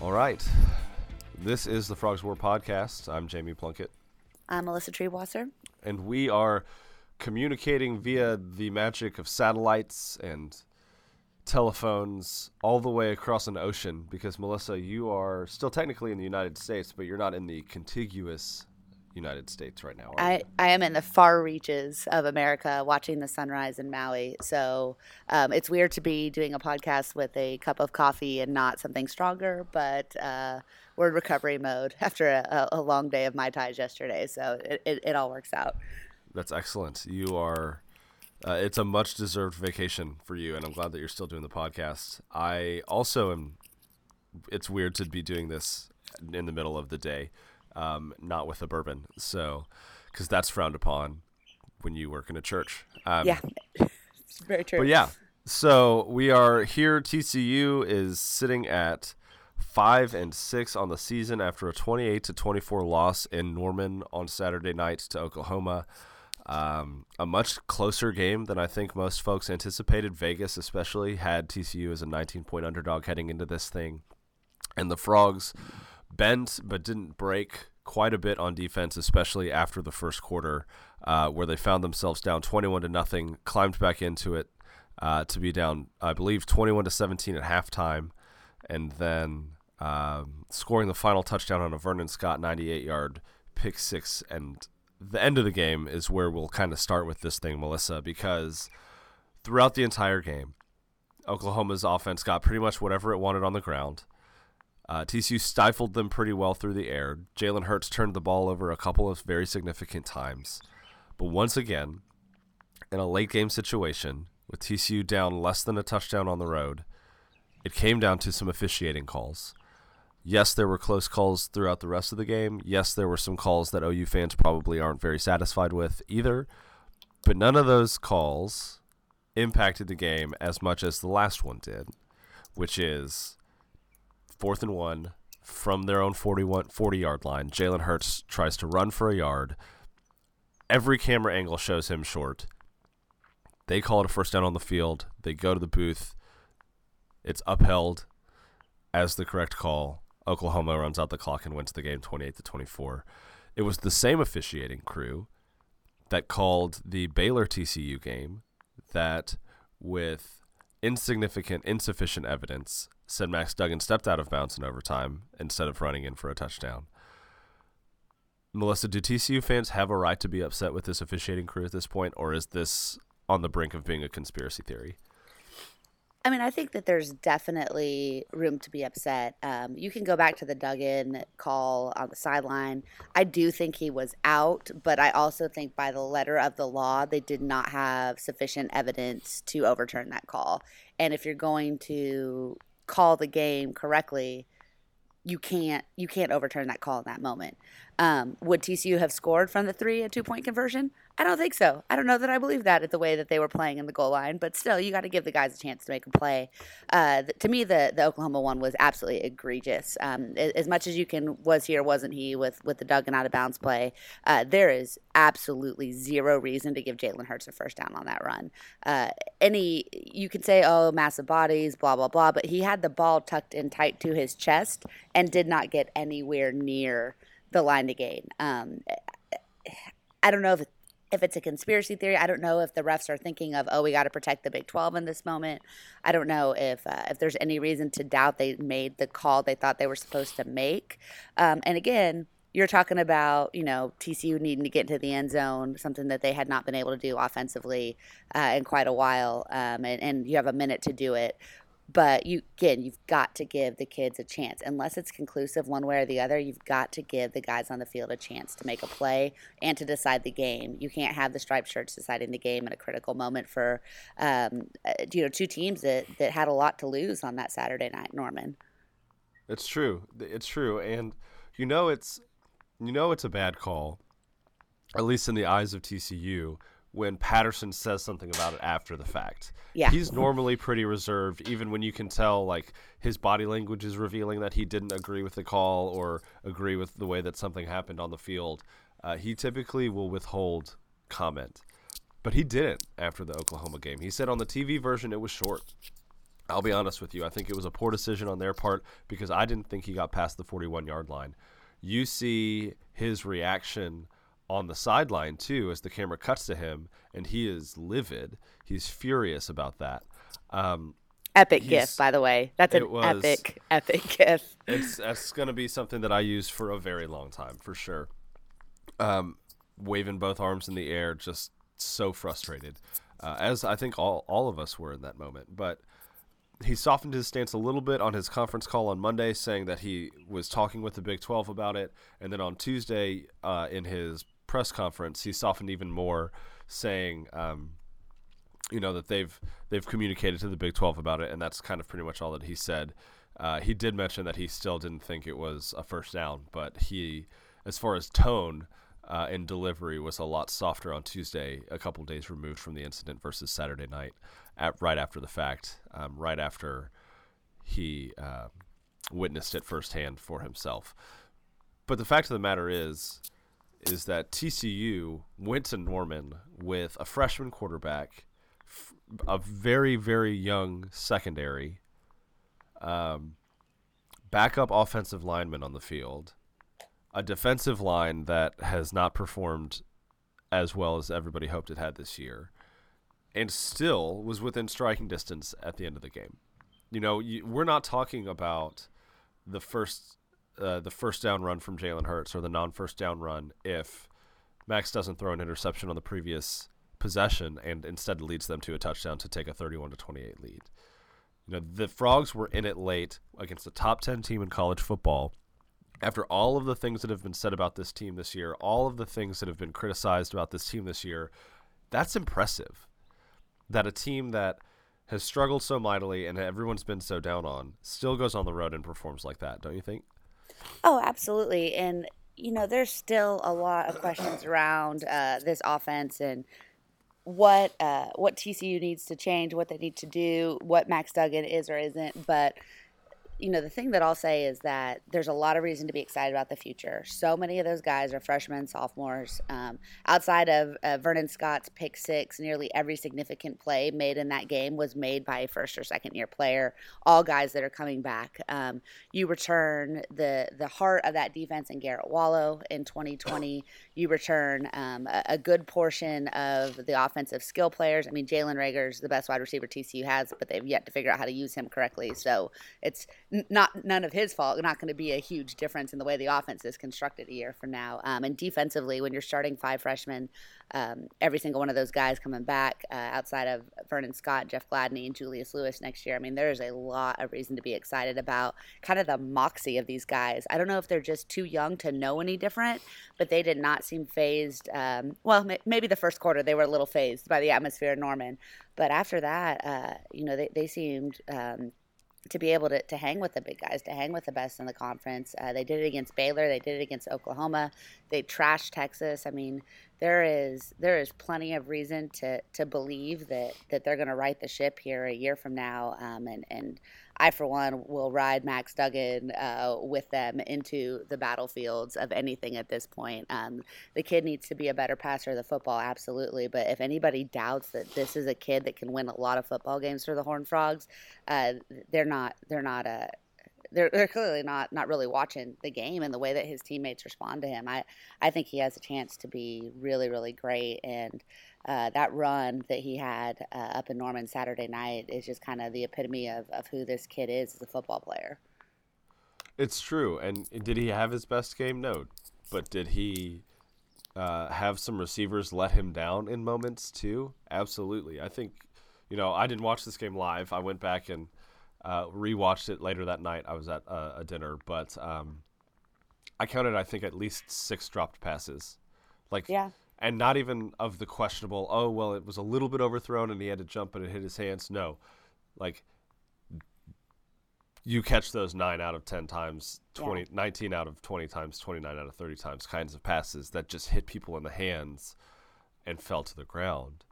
All right. This is the Frogs War podcast. I'm Jamie Plunkett, I'm Melissa Treewasser. and we are communicating via the magic of satellites and telephones all the way across an ocean because, Melissa, you are still technically in the United States, but you're not in the contiguous United States right now. You? I, I am in the far reaches of America watching the sunrise in Maui. So um, it's weird to be doing a podcast with a cup of coffee and not something stronger, but uh, we're in recovery mode after a, a long day of Mai Tais yesterday. So it, it, it all works out. That's excellent. You are. Uh, it's a much deserved vacation for you, and I'm glad that you're still doing the podcast. I also am. It's weird to be doing this in the middle of the day, um, not with a bourbon, so because that's frowned upon when you work in a church. Um, Yeah, it's very true. but yeah, so we are here. TCU is sitting at five and six on the season after a 28 to 24 loss in Norman on Saturday night to Oklahoma. Um, a much closer game than I think most folks anticipated. Vegas, especially, had TCU as a 19 point underdog heading into this thing. And the Frogs bent but didn't break quite a bit on defense, especially after the first quarter, uh, where they found themselves down 21 to nothing, climbed back into it uh, to be down, I believe, 21 to 17 at halftime, and then um, scoring the final touchdown on a Vernon Scott 98 yard pick six. And the end of the game is where we'll kind of start with this thing, Melissa, because throughout the entire game, Oklahoma's offense got pretty much whatever it wanted on the ground. Uh, TCU stifled them pretty well through the air. Jalen Hurts turned the ball over a couple of very significant times. But once again, in a late game situation, with TCU down less than a touchdown on the road, it came down to some officiating calls. Yes, there were close calls throughout the rest of the game. Yes, there were some calls that OU fans probably aren't very satisfied with either. But none of those calls impacted the game as much as the last one did, which is fourth and one from their own 41, 40 yard line. Jalen Hurts tries to run for a yard. Every camera angle shows him short. They call it a first down on the field. They go to the booth. It's upheld as the correct call. Oklahoma runs out the clock and wins the game 28 to 24. It was the same officiating crew that called the Baylor TCU game that with insignificant, insufficient evidence said Max Duggan stepped out of bounds in overtime instead of running in for a touchdown. Melissa, do TCU fans have a right to be upset with this officiating crew at this point, or is this on the brink of being a conspiracy theory? I mean, I think that there's definitely room to be upset. Um, you can go back to the Duggan call on the sideline. I do think he was out, but I also think by the letter of the law, they did not have sufficient evidence to overturn that call. And if you're going to call the game correctly, you can't you can't overturn that call in that moment. Um, would TCU have scored from the three a two point conversion? I don't think so. I don't know that I believe that at the way that they were playing in the goal line, but still, you got to give the guys a chance to make a play. Uh, th- to me, the the Oklahoma one was absolutely egregious. Um, a- as much as you can was he or wasn't he with with the Duggan out of bounds play, uh, there is absolutely zero reason to give Jalen Hurts a first down on that run. Uh, any you can say oh massive bodies blah blah blah, but he had the ball tucked in tight to his chest and did not get anywhere near the line to gain. Um, I don't know if if it's a conspiracy theory. I don't know if the refs are thinking of oh we got to protect the Big Twelve in this moment. I don't know if uh, if there's any reason to doubt they made the call they thought they were supposed to make. Um, and again. You're talking about, you know, TCU needing to get into the end zone, something that they had not been able to do offensively uh, in quite a while, um, and, and you have a minute to do it but you again you've got to give the kids a chance. Unless it's conclusive one way or the other you've got to give the guys on the field a chance to make a play and to decide the game. You can't have the striped shirts deciding the game at a critical moment for um, uh, you know two teams that, that had a lot to lose on that saturday night norman. It's true. It's true, and you know it's you know it's a bad call, at least in the eyes of TCU, when Patterson says something about it after the fact. Yeah. He's normally pretty reserved, even when you can tell like his body language is revealing that he didn't agree with the call or agree with the way that something happened on the field. Uh, he typically will withhold comment, but he didn't after the Oklahoma game. He said on the TV version it was short. I'll be honest with you. I think it was a poor decision on their part because I didn't think he got past the 41 yard line. You see his reaction on the sideline too as the camera cuts to him, and he is livid. He's furious about that. Um, epic gif, by the way. That's an was, epic, epic gif. It's that's going to be something that I use for a very long time, for sure. Um, waving both arms in the air, just so frustrated, uh, as I think all all of us were in that moment. But he softened his stance a little bit on his conference call on Monday, saying that he was talking with the Big 12 about it. And then on Tuesday, uh, in his press conference, he softened even more, saying, um, you know, that they've they've communicated to the Big 12 about it, and that's kind of pretty much all that he said. Uh, he did mention that he still didn't think it was a first down, but he, as far as tone uh, and delivery, was a lot softer on Tuesday, a couple days removed from the incident versus Saturday night at, right after the fact, um, right after he uh, witnessed it firsthand for himself. But the fact of the matter is, is that TCU went to Norman with a freshman quarterback, a very very young secondary, um, backup offensive lineman on the field, a defensive line that has not performed as well as everybody hoped it had this year and still was within striking distance at the end of the game. You know, you, we're not talking about the first uh, the first down run from Jalen Hurts or the non first down run if Max doesn't throw an interception on the previous possession and instead leads them to a touchdown to take a 31 to 28 lead. You know, the Frogs were in it late against the top 10 team in college football. After all of the things that have been said about this team this year, all of the things that have been criticized about this team this year, that's impressive that a team that has struggled so mightily and everyone's been so down on still goes on the road and performs like that, don't you think? Oh, absolutely. And, you know, there's still a lot of questions around uh, this offense and what uh, what TCU needs to change, what they need to do, what Max Duggan is or isn't. But you know, the thing that I'll say is that there's a lot of reason to be excited about the future. So many of those guys are freshmen, sophomores. Um, outside of uh, Vernon Scott's pick six, nearly every significant play made in that game was made by a first or second year player. All guys that are coming back. Um, you return the the heart of that defense in Garrett Wallow in 2020. You return um, a, a, good portion of the offensive skill players. I mean, Jalen Reagor's the best wide receiver TCU has, but they've yet to figure out how to use him correctly. So it's not none of his fault. Not going to be a huge difference in the way the offense is constructed a year from now. Um, and defensively, when you're starting five freshmen, um, every single one of those guys coming back uh, outside of Vernon Scott, Jeff Gladney, and Julius Lewis next year. I mean, there is a lot of reason to be excited about kind of the moxie of these guys. I don't know if they're just too young to know any different, but they did not seem phased. Um, well, maybe the first quarter they were a little phased by the atmosphere in Norman, but after that, uh, you know, they, they seemed um, to be able to, to hang with the big guys, to hang with the best in the conference. Uh, they did it against Baylor. They did it against Oklahoma. They trashed Texas. I mean, there is there is plenty of reason to to believe that that they're going to right the ship here a year from now. Um, and and I, for one, will ride Max Duggan uh, with them into the battlefields of anything at this point. Um, the kid needs to be a better passer of the football, absolutely. But if anybody doubts that this is a kid that can win a lot of football games for the Horned Frogs, uh, they're not they're not a they're, they're clearly not not really watching the game and the way that his teammates respond to him. I I think he has a chance to be really really great and uh, that run that he had uh, up in Norman Saturday night is just kind of the epitome of, of who this kid is as a football player. It's true. And did he have his best game? No. But did he uh, have some receivers let him down in moments too? Absolutely. I think, you know, I didn't watch this game live. I went back and uh, rewatched it later that night. I was at uh, a dinner, but um, I counted, I think, at least six dropped passes. Like, yeah and not even of the questionable. Oh well, it was a little bit overthrown and he had to jump and it hit his hands. No, like you catch those nine out of ten times, 20, yeah. 19 out of twenty times, twenty nine out of thirty times kinds of passes that just hit people in the hands and fell to the ground.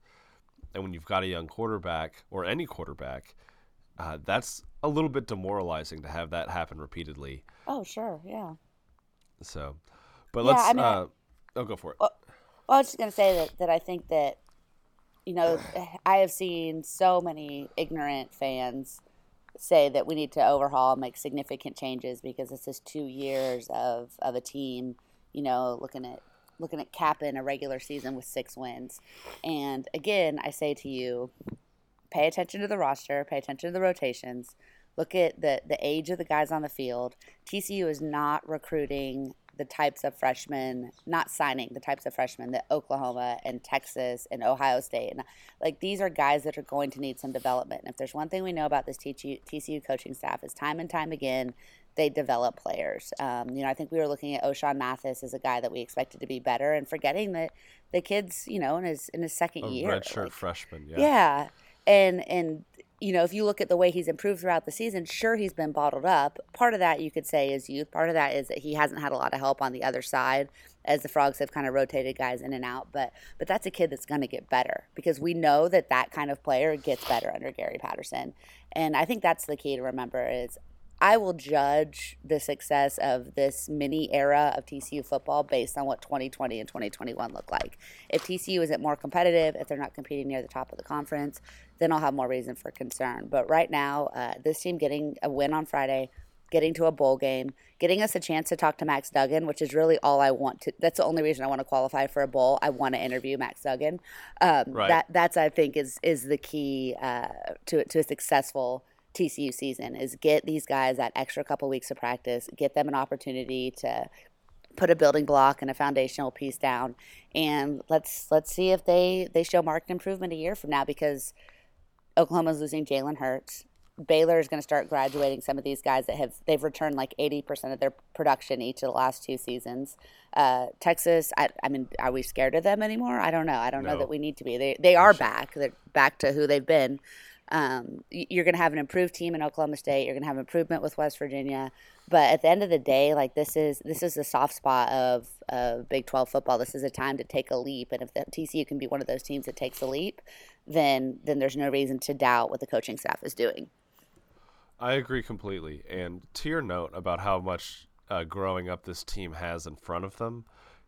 And when you've got a young quarterback or any quarterback, uh, that's a little bit demoralizing to have that happen repeatedly. Oh sure, yeah. So, but yeah, let's. I mean, uh, oh, go for it. Well, well, I was just gonna say that that I think that you know I have seen so many ignorant fans say that we need to overhaul and make significant changes because this is two years of, of a team, you know, looking at looking at capping a regular season with six wins. And again, I say to you, pay attention to the roster, pay attention to the rotations, look at the the age of the guys on the field. TCU is not recruiting the types of freshmen, not signing the types of freshmen that Oklahoma and Texas and Ohio State and like these are guys that are going to need some development. And if there's one thing we know about this TCU, TCU coaching staff is time and time again they develop players. Um, you know, I think we were looking at Ochaun Mathis as a guy that we expected to be better, and forgetting that the kid's you know in his in his second a year, redshirt like, freshman. Yeah. yeah, and and you know, if you look at the way he's improved throughout the season, sure he's been bottled up. Part of that you could say is youth. Part of that is that he hasn't had a lot of help on the other side as the frogs have kind of rotated guys in and out. But but that's a kid that's going to get better because we know that that kind of player gets better under Gary Patterson. And I think that's the key to remember is I will judge the success of this mini era of TCU football based on what 2020 and 2021 look like. If TCU isn't more competitive, if they're not competing near the top of the conference, then I'll have more reason for concern. But right now, uh, this team getting a win on Friday, getting to a bowl game, getting us a chance to talk to Max Duggan, which is really all I want to. That's the only reason I want to qualify for a bowl. I want to interview Max Duggan. Um, Right. That that's I think is is the key uh, to to a successful TCU season is get these guys that extra couple weeks of practice, get them an opportunity to put a building block and a foundational piece down, and let's let's see if they they show marked improvement a year from now because Oklahoma's losing Jalen Hurts. Baylor is going to start graduating some of these guys that have they've returned like eighty percent of their production each of the last two seasons. Uh, Texas, I, I mean, are we scared of them anymore? I don't know. I don't know that we need to be. They they are back. They're back to who they've been. Um, you're going to have an improved team in Oklahoma State. You're going to have improvement with West Virginia. But at the end of the day, like this is this is the soft spot of of Big Twelve football. This is a time to take a leap, and if the TCU can be one of those teams that takes a leap, then then there's no reason to doubt what the coaching staff is doing. I agree completely. And to your note about how much uh, growing up this team has in front of them,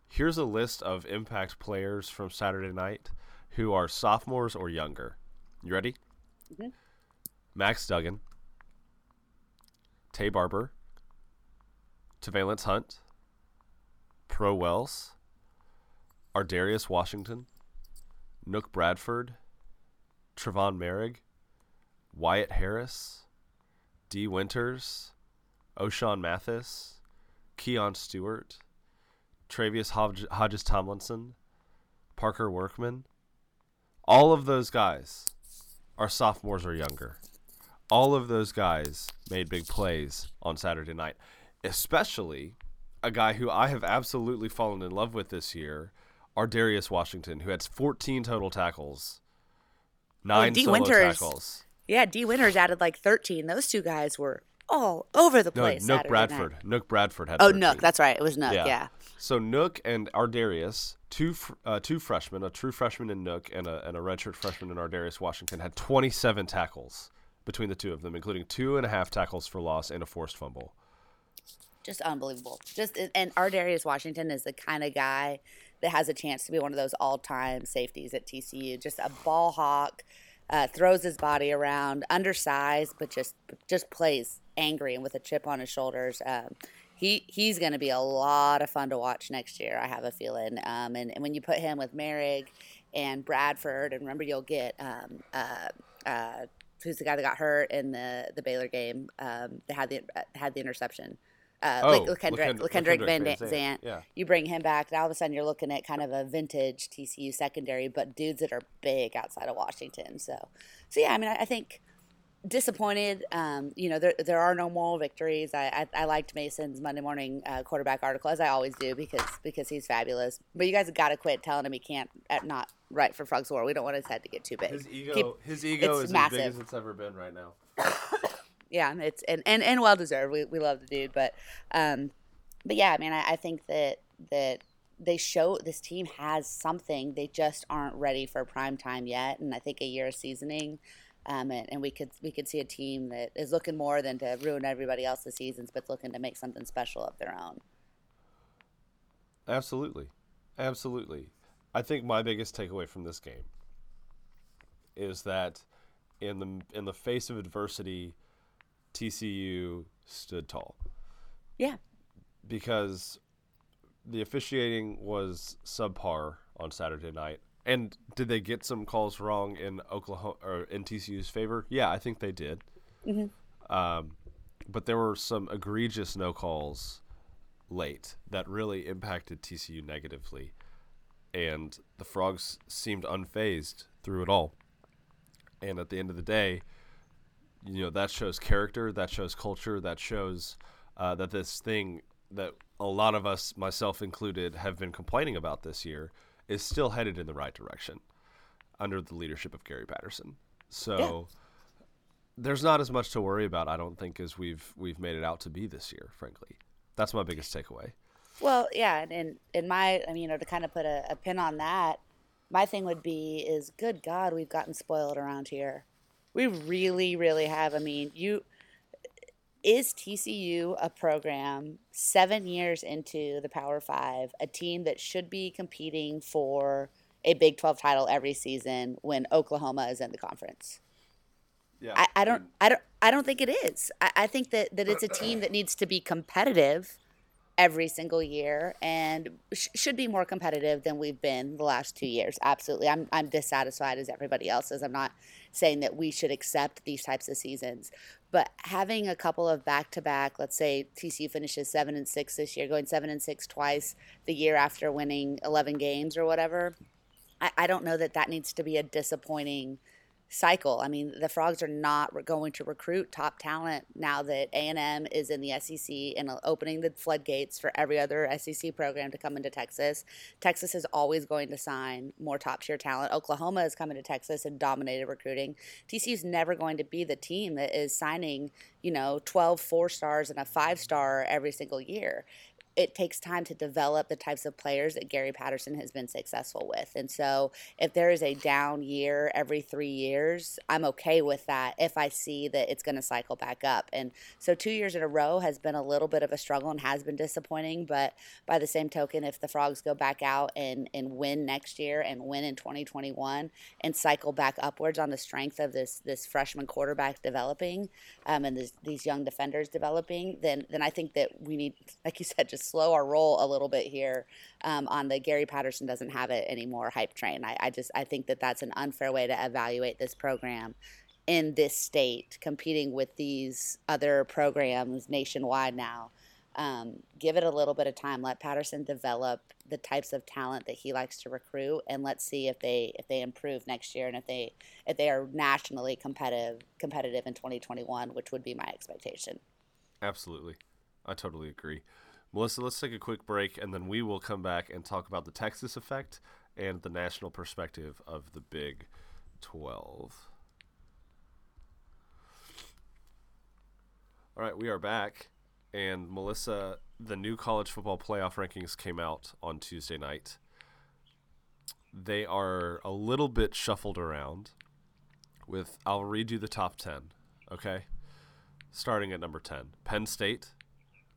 here's a list of impact players from Saturday night who are sophomores or younger. You ready? Mhm. Max Duggan, Taye Barber, Tevailance Hunt, Pro Wells, Ardarius Washington, Nook Bradford, Trevon Moehrig, Wyatt Harris, Dee Winters, Ochaun Mathis, Keon Stewart, Tre'Vius Hodge- Hodges Tomlinson, Parker Workman. All of those guys are sophomores or younger. All of those guys made big plays on Saturday night, especially a guy who I have absolutely fallen in love with this year, Ardarius Washington, who had 14 total tackles, nine D. solo Winters. tackles. Yeah, Dee Winters added like 13. Those two guys were all over the No, place. Nook Saturday Bradford. Night. Nook Bradford had. Oh, 13. Nook. That's right. It was Nook. Yeah. So Nook and Ardarius, two uh, two freshmen, a true freshman in Nook and a and a redshirt freshman in Ardarius Washington, had 27 tackles between the two of them, including two and a half tackles for loss and a forced fumble. just unbelievable. Just and Ardarius Washington is the kind of guy that has a chance to be one of those all-time safeties at TCU. Just a ball hawk, uh, throws his body around, undersized, but just just plays angry and with a chip on his shoulders. Um, he he's going to be a lot of fun to watch next year. I have a feeling. Um, and, and when you put him with Moehrig and Bradford, and remember you'll get um, uh, uh, who's the guy that got hurt in the the Baylor game um, that had the had the interception. Uh, Oh, like Kendrick, Lakend- Kendrick Lakendrick Van Van Zandt. Zandt, yeah. You bring him back, now all of a sudden you're looking at kind of a vintage TCU secondary, but dudes that are big outside of Washington. So, so yeah, I mean, I, I think disappointed. Um, you know, there there are no moral victories. I I, I liked Mason's Monday morning uh, quarterback article as I always do because because he's fabulous. But you guys have got to quit telling him he can't uh, not right for Frogs War. We don't want his head to get too big. His ego, Keep- his ego is as big as it's ever been right now. yeah, it's and and, and well deserved. We we love the dude, but um, but yeah, I mean, I, I think that that they show this team has something. They just aren't ready for prime time yet, and I think a year of seasoning. Um, and, and we could we could see a team that is looking more than to ruin everybody else's seasons, but looking to make something special of their own. Absolutely, absolutely. I think my biggest takeaway from this game is that in the in the face of adversity, TCU stood tall. Yeah. Because the officiating was subpar on Saturday night. And did they get some calls wrong in Oklahoma or in TCU's favor? Yeah, I think they did. Mm-hmm. Um, but there were some egregious no calls late that really impacted TCU negatively, and the Frogs seemed unfazed through it all. And at the end of the day, you know that shows character, that shows culture, that shows uh, that this thing that a lot of us, myself included, have been complaining about this year is still headed in the right direction under the leadership of Gary Patterson. So yeah. there's not as much to worry about, I don't think, as we've we've made it out to be this year. Frankly, that's my biggest takeaway. Well, yeah, and in my, I mean, you know, to kind of put a, a pin on that, my thing would be is, good God, we've gotten spoiled around here. We really, really have. I mean, you is TCU a program seven years into the Power Five, a team that should be competing for a Big 12 title every season when Oklahoma is in the conference? Yeah. I, I don't I don't I don't think it is. I, I think that, that it's a team that needs to be competitive every single year and sh- should be more competitive than we've been the last two years. Absolutely. I'm, I'm dissatisfied as everybody else is. I'm not saying that we should accept these types of seasons, but having a couple of back to back, let's say TCU finishes seven and six this year, going seven and six twice the year after winning 11 games or whatever, I, I don't know that that needs to be a disappointing – cycle. I mean, the Frogs are not going to recruit top talent now that A&M is in the SEC and uh, opening the floodgates for every other SEC program to come into Texas. Texas is always going to sign more top tier talent. Oklahoma is coming to Texas and dominated recruiting. TCU is never going to be the team that is signing, you know, 12 four stars and a five star every single year it takes time to develop the types of players that Gary Patterson has been successful with. And so if there is a down year every three years, I'm okay with that if I see that it's going to cycle back up. And so two years in a row has been a little bit of a struggle and has been disappointing. But by the same token, if the Frogs go back out and, and win next year and win in 2021 and cycle back upwards on the strength of this this freshman quarterback developing um, and this, these young defenders developing, then then I think that we need, like you said, just slow our roll a little bit here um, on the Gary Patterson doesn't have it anymore hype train. I, I just I think that that's an unfair way to evaluate this program in this state, competing with these other programs nationwide now. Um, give it a little bit of time. Let Patterson develop the types of talent that he likes to recruit, and let's see if they if they improve next year and if they if they are nationally competitive competitive in 2021, which would be my expectation. Absolutely, I totally agree. Melissa, let's take a quick break and then we will come back and talk about the Texas effect and the national perspective of the Big 12. All right, we are back. And Melissa, the new college football playoff rankings came out on Tuesday night. They are a little bit shuffled around with I'll read you the top 10, okay? Starting at number 10. Penn State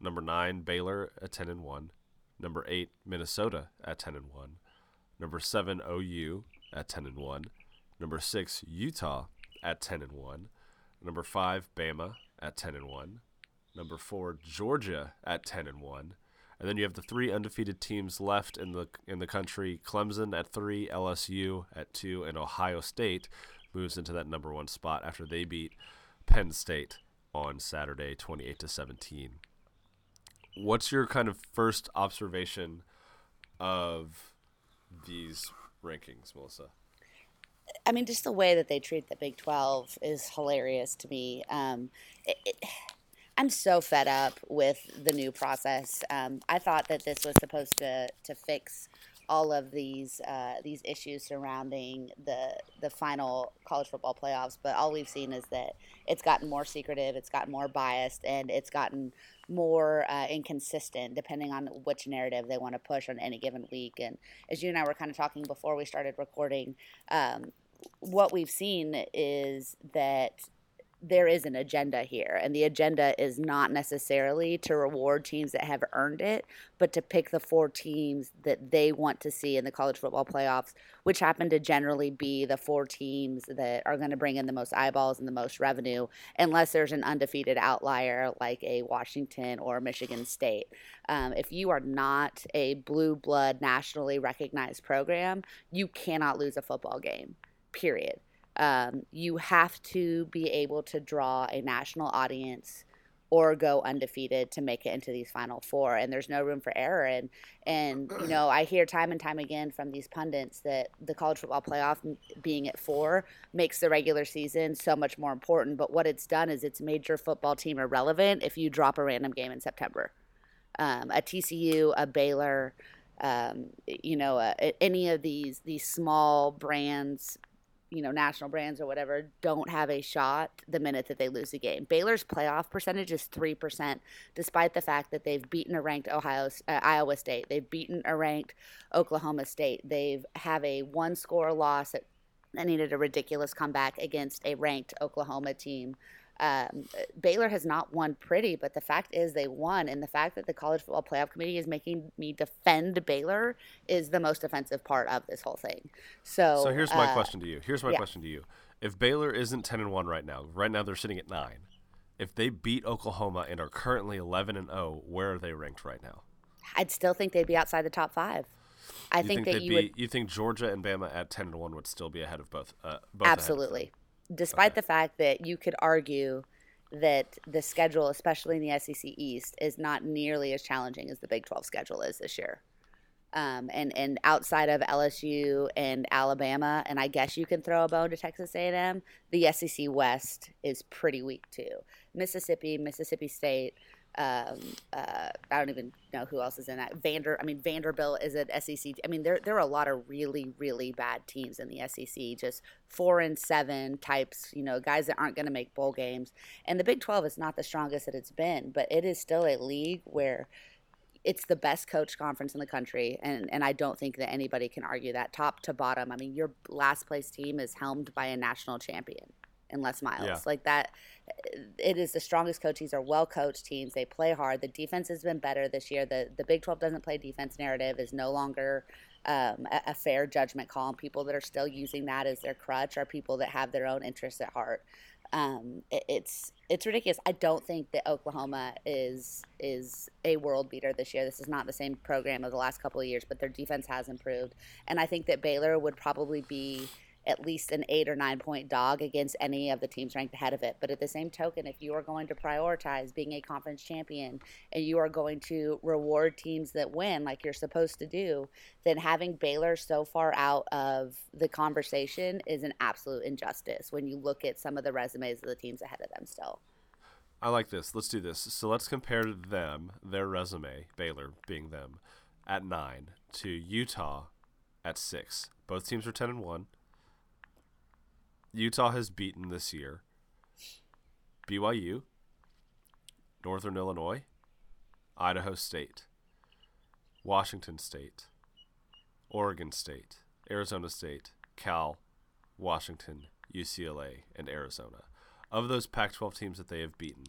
Number nine, Baylor at ten and one. Number eight, Minnesota at ten and one. Number seven, OU at ten and one. Number six, Utah at ten and one. Number five, Bama at ten and one. Number four, Georgia at ten and one. And then you have the three undefeated teams left in the in the country: Clemson at three, LSU at two, and Ohio State moves into that number one spot after they beat Penn State on Saturday, twenty-eight to seventeen what's your kind of first observation of these rankings, Melissa? I mean, just the way that they treat the Big 12 is hilarious to me. Um, it, it, I'm so fed up with the new process. Um, I thought that this was supposed to, to fix all of these uh, these issues surrounding the the final college football playoffs, but all we've seen is that it's gotten more secretive, it's gotten more biased, and it's gotten more uh, inconsistent depending on which narrative they want to push on any given week. And as you and I were kind of talking before we started recording, um, what we've seen is that there is an agenda here, and the agenda is not necessarily to reward teams that have earned it, but to pick the four teams that they want to see in the college football playoffs, which happen to generally be the four teams that are going to bring in the most eyeballs and the most revenue, unless there's an undefeated outlier like a Washington or Michigan State. Um, if you are not a blue blood, nationally recognized program, you cannot lose a football game, period um, you have to be able to draw a national audience or go undefeated to make it into these final four and there's no room for error. And and you know i hear time and time again from these pundits that the college football playoff being at four makes the regular season so much more important. But what it's done is it's made your football team irrelevant if you drop a random game in september. Um, a tcu a baylor um, you know, uh, any of these these small brands you know, national brands or whatever don't have a shot the minute that they lose a game. Baylor's playoff percentage is 3%, despite the fact that they've beaten a ranked Ohio, uh, Iowa State. They've beaten a ranked Oklahoma State. They've have a one score loss that needed a ridiculous comeback against a ranked Oklahoma team. Um, Baylor has not won pretty, but the fact is they won, and the fact that the College Football Playoff Committee is making me defend Baylor is the most offensive part of this whole thing. So, so here's my uh, question to you. Here's my yeah. question to you. If Baylor isn't ten and one right now, right now they're sitting at nine. If they beat Oklahoma and are currently eleven and zero, where are they ranked right now? I'd still think they'd be outside the top five. I you think, think that you be, would. You think Georgia and Bama at ten and one would still be ahead of both? Uh, both Absolutely despite okay. the fact that you could argue that the schedule, especially in the SEC East, is not nearly as challenging as the Big 12 schedule is this year. Um, and and outside of LSU and Alabama, and I guess you can throw a bone to Texas A&M. The SEC West is pretty weak too. Mississippi, Mississippi State, um, uh, I don't even know who else is in that. Vander, I mean Vanderbilt is an SEC. I mean there there are a lot of really really bad teams in the SEC, just four and seven types. You know, guys that aren't going to make bowl games. And the Big Twelve is not the strongest that it's been, but it is still a league where it's the best coach conference in the country, and and I don't think that anybody can argue that top to bottom. I mean, your last place team is helmed by a national champion in Les Miles. Yeah. Like that, it is the strongest coaches are well coached teams. They play hard. The defense has been better this year. The the Big Twelve doesn't play defense narrative is no longer um, a, a, fair judgment call. And people that are still using that as their crutch are people that have their own interests at heart. Um, it, it's it's ridiculous. I don't think that Oklahoma is is a world beater this year. This is not the same program of the last couple of years, but their defense has improved, and I think that Baylor would probably be at least an eight or nine point dog against any of the teams ranked ahead of it. But at the same token, if you are going to prioritize being a conference champion and you are going to reward teams that win like you're supposed to do, then having Baylor so far out of the conversation is an absolute injustice when you look at some of the resumes of the teams ahead of them still. I like this. Let's do this. So let's compare them, their resume, Baylor being them, at nine, to Utah at six. Both teams are ten and one. Utah has beaten this year BYU, Northern Illinois, Idaho State, Washington State, Oregon State, Arizona State, Cal, Washington, UCLA, and Arizona. Of those Pac 12 teams that they have beaten,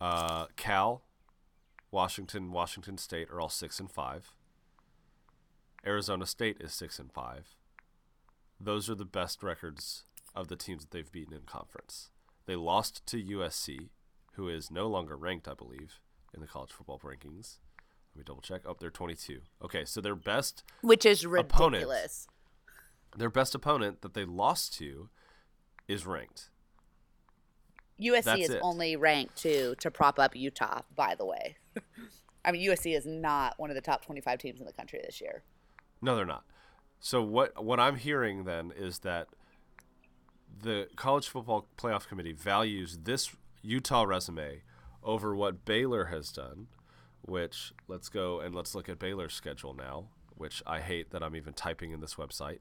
uh, Cal, Washington, Washington State are all six and five. Arizona State is six and five those are the best records of the teams that they've beaten in conference. They lost to USC, who is no longer ranked, I believe, in the college football rankings. Let me double check. Oh, they're 22. Okay, so their best which is ridiculous. Opponent, their best opponent that they lost to is ranked. USC That's is it. only ranked to to prop up Utah, by the way. I mean, USC is not one of the top 25 teams in the country this year. No, they're not. So what what I'm hearing then is that the college football playoff committee values this Utah resume over what Baylor has done, which let's go and let's look at Baylor's schedule now, which I hate that I'm even typing in this website.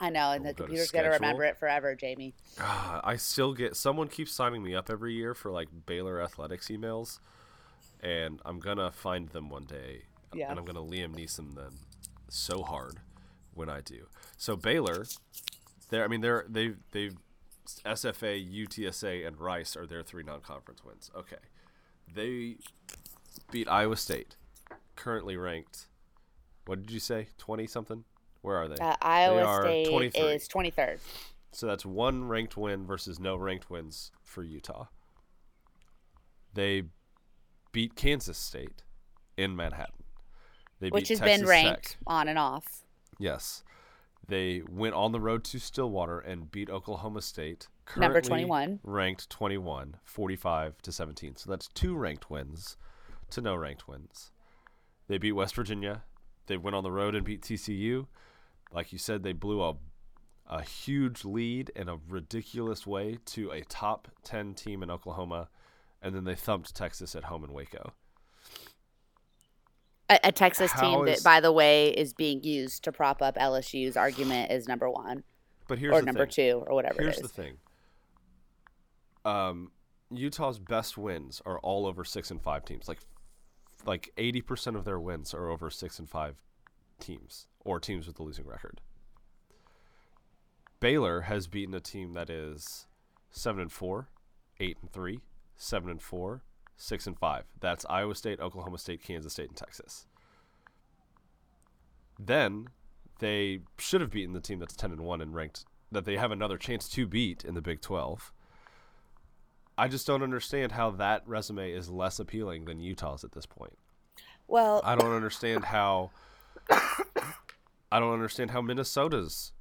I know, and we'll the computer's going to remember it forever, Jamie. Uh, I still get someone keeps signing me up every year for like Baylor athletics emails, and I'm gonna find them one day, yeah. and I'm gonna Liam Neeson them so hard when I do. So Baylor, they I mean they're they they SFA, UTSA, and Rice are their three non-conference wins. Okay, they beat Iowa State, currently ranked. What did you say? Twenty something. Where are they? Uh, They Iowa are State 23. is 23rd. So that's one ranked win versus no ranked wins for Utah. They beat Kansas State in Manhattan. They which beat has been ranked Tech. on and off. Yes. They went on the road to Stillwater and beat Oklahoma State. Number currently 21. Ranked 21, 45 to 17. So that's two ranked wins to no ranked wins. They beat West Virginia. They went on the road and beat TCU. Like you said, they blew a a huge lead in a ridiculous way to a top 10 team in Oklahoma and then they thumped Texas at home in Waco. A, a Texas team is- that, by the way, is being used to prop up LSU's argument is number one But here's or number thing. two or whatever Here's the thing. Um, Utah's best wins are all over six and five teams. Like, like eighty percent of their wins are over six and five teams or teams with a losing record. Baylor has beaten a team that is seven and four, eight and three, seven and four, six and five. That's Iowa State, Oklahoma State, Kansas State, and Texas. Then they should have beaten the team that's 10 and 1 and ranked that they have another chance to beat in the Big 12. I just don't understand how that resume is less appealing than Utah's at this point. Well, I don't understand how I don't understand how Minnesota's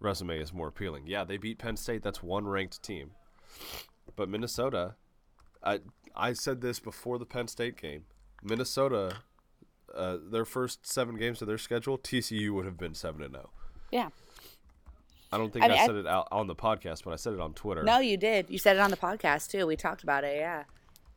resume is more appealing. Yeah, they beat Penn State. That's one ranked team. But Minnesota, I I said this before the Penn State game. Minnesota, uh, their first seven games of their schedule, TCU would have been seven and zero. yeah. I don't think I I, mean, I- said it out on the podcast, but I said it on Twitter. No, you did. You said it on the podcast too. We talked about it. Yeah.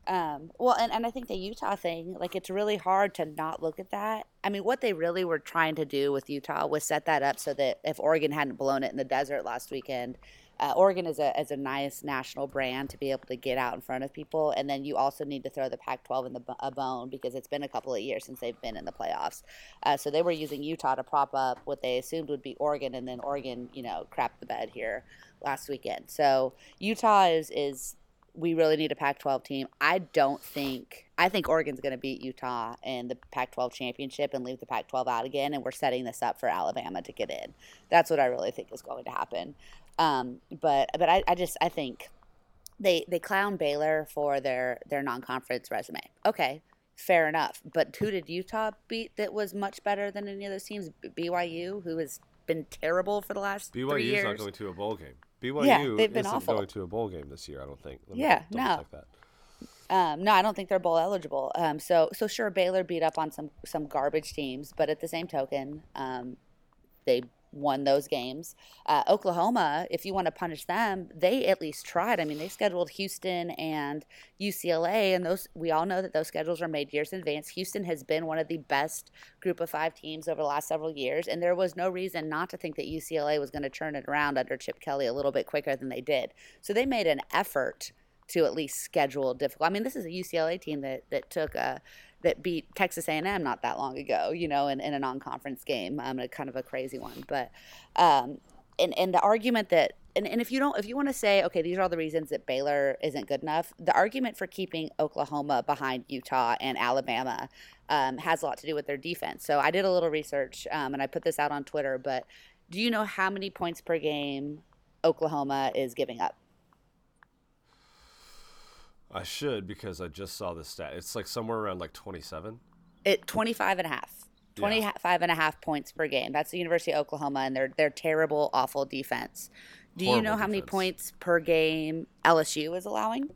Um, well, and, and I think the Utah thing, like, it's really hard to not look at that. I mean, what they really were trying to do with Utah was set that up so that if Oregon hadn't blown it in the desert last weekend, uh, Oregon is a, is a nice national brand to be able to get out in front of people. And then you also need to throw the Pac 12 in the a bone because it's been a couple of years since they've been in the playoffs. Uh, so they were using Utah to prop up what they assumed would be Oregon, and then Oregon, you know, crapped the bed here last weekend. So Utah is is we really need a Pac-12 team. I don't think I think Oregon's going to beat Utah in the Pac-12 championship and leave the Pac-12 out again, and we're setting this up for Alabama to get in. That's what I really think is going to happen. Um, but but I, I just I think they they clown Baylor for their their non-conference resume. Okay, fair enough. But who did Utah beat that was much better than any of those teams? BYU, who has been terrible for the last three BYU is years. not going to a bowl game. BYU Yeah, they've been isn't awful. going to a bowl game this year. I don't think. Let Yeah, no. Um, no, I don't think they're bowl eligible. Um, so so sure, Baylor beat up on some some garbage teams, but at the same token, um, they won those games. Uh, Oklahoma, if you want to punish them, they at least tried. I mean, they scheduled Houston and UCLA, and those we all know that those schedules are made years in advance. Houston has been one of the best Group of Five teams over the last several years, and there was no reason not to think that UCLA was going to turn it around under Chip Kelly a little bit quicker than they did. So they made an effort to at least schedule difficult. I mean, this is a UCLA team that that took a that beat Texas A&M not that long ago, you know, in, in a non-conference game, um, a kind of a crazy one. But um, and and the argument that and, and if you don't if you want to say okay these are all the reasons that Baylor isn't good enough, the argument for keeping Oklahoma behind Utah and Alabama um, has a lot to do with their defense. So I did a little research um, and I put this out on Twitter. But do you know how many points per game Oklahoma is giving up? I should because I just saw this stat. It's like somewhere around like 27. It 25 and a half. 25 and a half points per game. That's the University of Oklahoma and their their terrible awful defense. Do you know how many points per game LSU is allowing?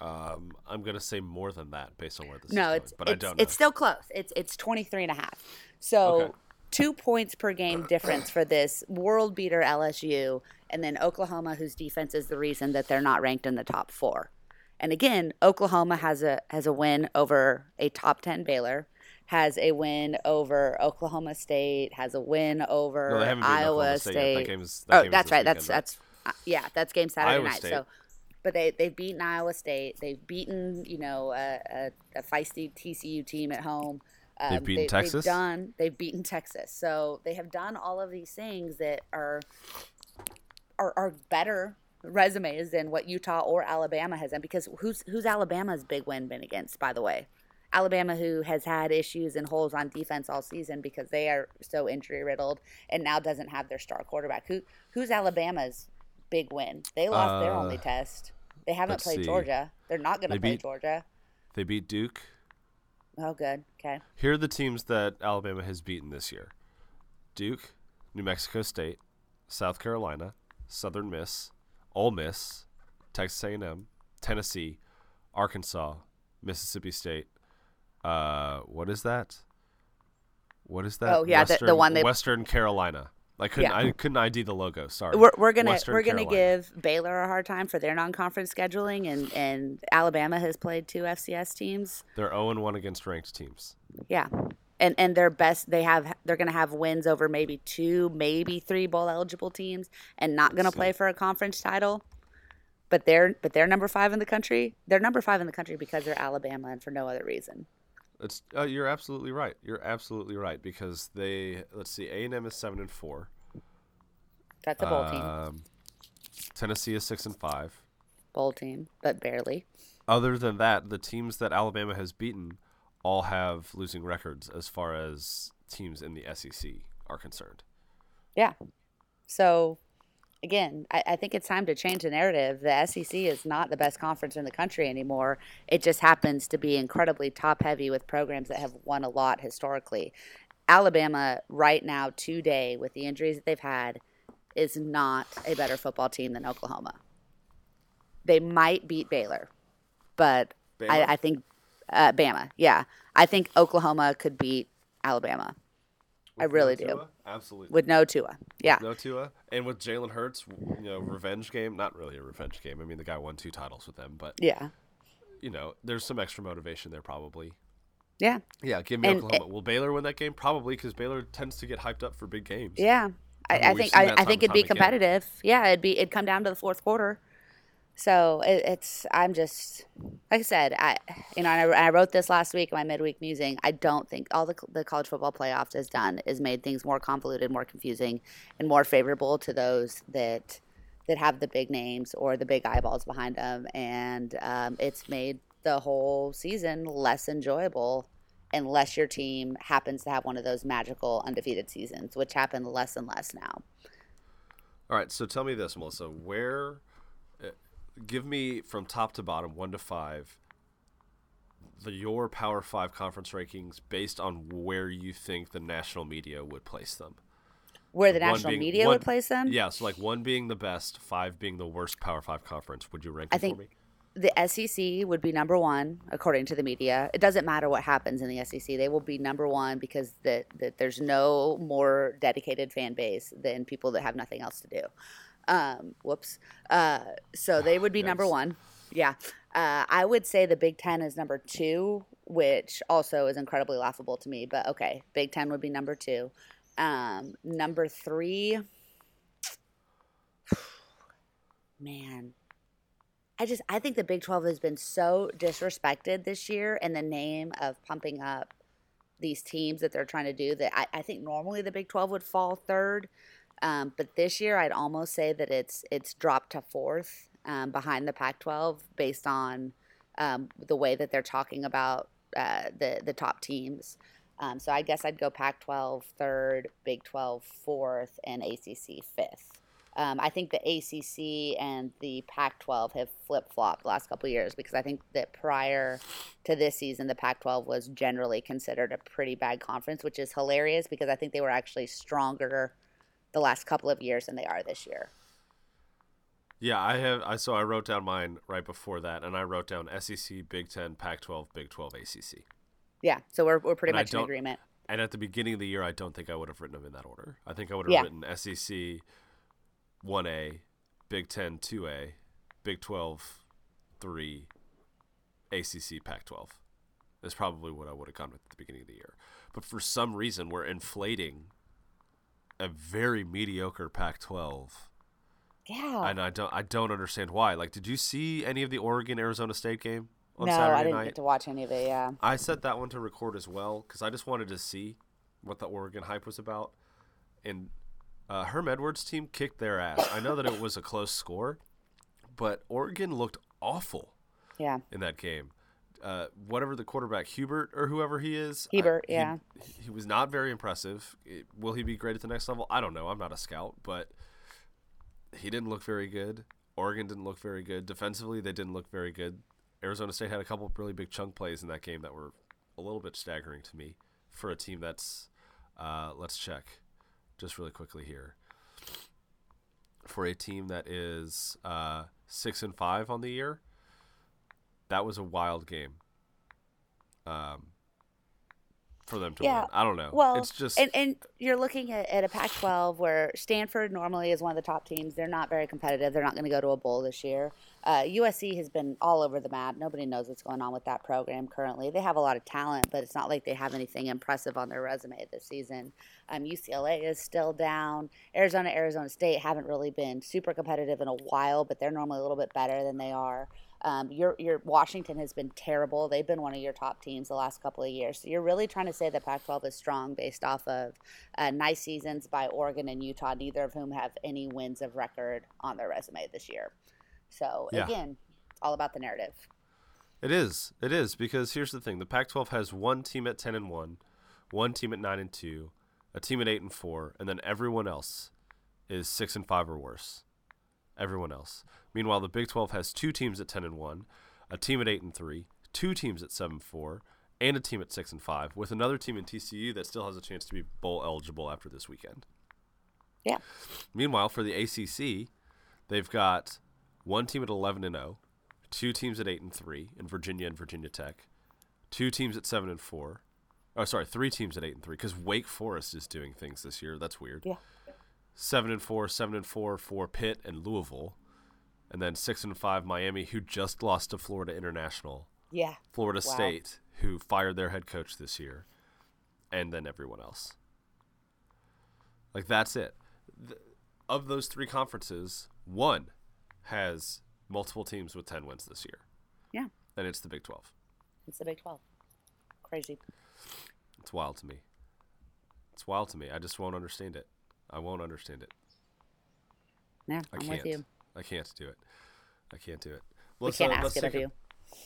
Um, I'm gonna say more than that based on where this No, is going, it's but I it's, don't know. it's still close. It's it's 23 and a half. So Okay. 2 points per game difference for this world beater LSU and then Oklahoma whose defense is the reason that they're not ranked in the top 4. And again, Oklahoma has a has a win over a top 10 Baylor, has a win over Oklahoma State, has a win over No, they haven't beaten Iowa Oklahoma State. That State. game's, that oh, that's right. That's weekend, that's uh, yeah, that's game Saturday Iowa night. State. So but they they've beaten Iowa State. They've beaten you know a, a, a feisty TCU team at home. Um, They've beaten they, Texas? They've done. They've beaten Texas. So they have done all of these things that are are, are better resumes than what Utah or Alabama has done. Because who's who's Alabama's big win been against? By the way, Alabama, who has had issues and holes on defense all season because they are so injury riddled and now doesn't have their star quarterback. Who who's Alabama's big win? They lost uh, their only test. They haven't played see. Georgia. They're not going to play beat, Georgia. They beat Duke. Oh, good. Okay. Here are the teams that Alabama has beaten this year: Duke, New Mexico State, South Carolina, Southern Miss, Ole Miss, Texas A&M, Tennessee, Arkansas, Mississippi State. Uh, what is that? What is that? Oh yeah, Western, the, the one they Western Carolina. I couldn't. Yeah. I couldn't ID the logo. Sorry. We're, we're gonna Western we're gonna give Baylor a hard time for their non-conference scheduling, and and Alabama has played two FCS teams. They're zero oh and one against ranked teams. Yeah, and and their best they have they're gonna have wins over maybe two, maybe three bowl eligible teams, and not gonna play for a conference title. But they're but they're number five in the country. They're number five in the country because they're Alabama and for no other reason. It's uh, you're absolutely right. You're absolutely right because they let's see, A and M is seven and four. That's a bowl um, team. Tennessee is six and five. Bowl team, but barely. Other than that, the teams that Alabama has beaten all have losing records as far as teams in the SEC are concerned. Yeah. So again, I, I, think it's time to change the narrative. The SEC is not the best conference in the country anymore. It just happens to be incredibly top heavy with programs that have won a lot historically. Alabama, right now, today, with the injuries that they've had, is not a better football team than Oklahoma. They might beat Baylor, but I, I, think uh, Bama. Yeah, I think Oklahoma could beat Alabama. I really no do. Absolutely. With no Tua. Yeah. With no Tua. And with Jalen Hurts, you know, revenge game. Not really a revenge game. I mean, the guy won two titles with them, but yeah, you know, there's some extra motivation there probably. Yeah. Yeah. Give me and Oklahoma. It, Will Baylor win that game? Probably because Baylor tends to get hyped up for big games. Yeah. I, I think I, I think it'd be competitive. Again. Yeah, it'd be it'd come down to the fourth quarter. So it, it's I'm just like I said I you know I, I, wrote this last week in my midweek musing. I don't think all the the college football playoffs has done is made things more convoluted, more confusing, and more favorable to those that that have the big names or the big eyeballs behind them, and um, it's made the whole season less enjoyable unless your team happens to have one of those magical undefeated seasons, which happen less and less now. All right, so tell me this, Melissa, where give me from top to bottom, one to five, the your Power Five conference rankings based on where you think the national media would place them. Where the national being, media one, would place them? Yeah, so like one being the best, five being the worst Power Five conference. Would you rank I think for me? The SEC would be number one according to the media. It doesn't matter what happens in the SEC; they will be number one because that the, there's no more dedicated fan base than people that have nothing else to do. Um, whoops. Uh, so they would be number one. Yeah. Uh, I would say the Big Ten is number two, which also is incredibly laughable to me. But okay, Big Ten would be number two. Um, number three, man, I just I think the Big Twelve has been so disrespected this year in the name of pumping up these teams that they're trying to do. That I, I think normally the Big Twelve would fall third. Um, but this year, I'd almost say that it's it's dropped to fourth um, behind the Pac-12 based on um, the way that they're talking about uh, the the top teams. Um, so I guess I'd go Pac-12 third, Big 12 fourth, and ACC fifth. Um, I think the ACC and the Pac-12 have flip-flopped the last couple years because I think that prior to this season, the Pac-12 was generally considered a pretty bad conference, which is hilarious because I think they were actually stronger the last couple of years than they are this year. Yeah, I have. I so I wrote down mine right before that, and I wrote down SEC, Big Ten, Pac-12, Big 12, ACC. Yeah, so we're we're pretty and much in agreement. And at the beginning of the year, I don't think I would have written them in that order. I think I would have yeah. written SEC, one A, Big Ten, two A, Big 12, three, ACC, Pac-12. Is probably what I would have gone with at the beginning of the year. But for some reason, we're inflating a very mediocre Pac-12. Yeah. And I don't I don't understand why. Like, did you see any of the Oregon Arizona State game on no, Saturday I didn't night? get to watch any of it. Yeah. I set that one to record as well because I just wanted to see what the Oregon hype was about, and Uh, Herm Edwards' team kicked their ass. I know that it was a close score, but Oregon looked awful Yeah. in that game. Uh, whatever the quarterback Hubert or whoever he is, I- Herbert, he- yeah. he, was not very impressive. It- will he be great at the next level? I don't know. I'm not a scout, but he didn't look very good. Oregon didn't look very good defensively. They didn't look very good. Arizona State had a couple of really big chunk plays in that game that were a little bit staggering to me for a team that's. Uh, let's check, just really quickly here. For a team that is uh, six and five on the year, that was a wild game. Um, for them to Yeah, win, I don't know. Well, it's just and, and you're looking at, at a Pac-12 where Stanford normally is one of the top teams. They're not very competitive. They're not going to go to a bowl this year. Uh, USC has been all over the map. Nobody knows what's going on with that program currently. They have a lot of talent, but it's not like they have anything impressive on their resume this season. Um, UCLA is still down. Arizona, Arizona State haven't really been super competitive in a while, but they're normally a little bit better than they are. Um, your your Washington has been terrible. They've been one of your top teams the last couple of years. So you're really trying to say the Pac-12 is strong based off of uh, nice seasons by Oregon and Utah, neither of whom have any wins of record on their resume this year. So Yeah. again, it's all about the narrative. It is. It is because here's the thing: the Pac-12 has one team at ten and one, one team at nine and two, a team at eight and four, and then everyone else is six and five or worse. Everyone else. Meanwhile, the Big 12 has two teams at ten and one, a team at eight and three, two teams at seven and four, and a team at six and five, with another team in TCU that still has a chance to be bowl eligible after this weekend. Yeah. Meanwhile, for the ACC, they've got one team at 11 and 0, two teams at 8 and 3 in Virginia and Virginia Tech, two teams at 7 and 4. Oh, sorry, three teams at 8 and 3 cuz Wake Forest is doing things this year. That's weird. Yeah. 7 and 4, 7 and 4 for Pitt and Louisville. And then 6 and 5 Miami who just lost to Florida International. Yeah. Florida Wow. State, who fired their head coach this year, and then everyone else. Like that's it. Th- of those three conferences, one has multiple teams with ten wins this year, Yeah. and it's the Big Twelve. It's the Big 12. Crazy. It's wild to me. It's wild to me. I just won't understand it. I won't understand it. Yeah, I I'm can't. with you. I can't do it. I can't do it. We can't uh, ask let's it of a- you.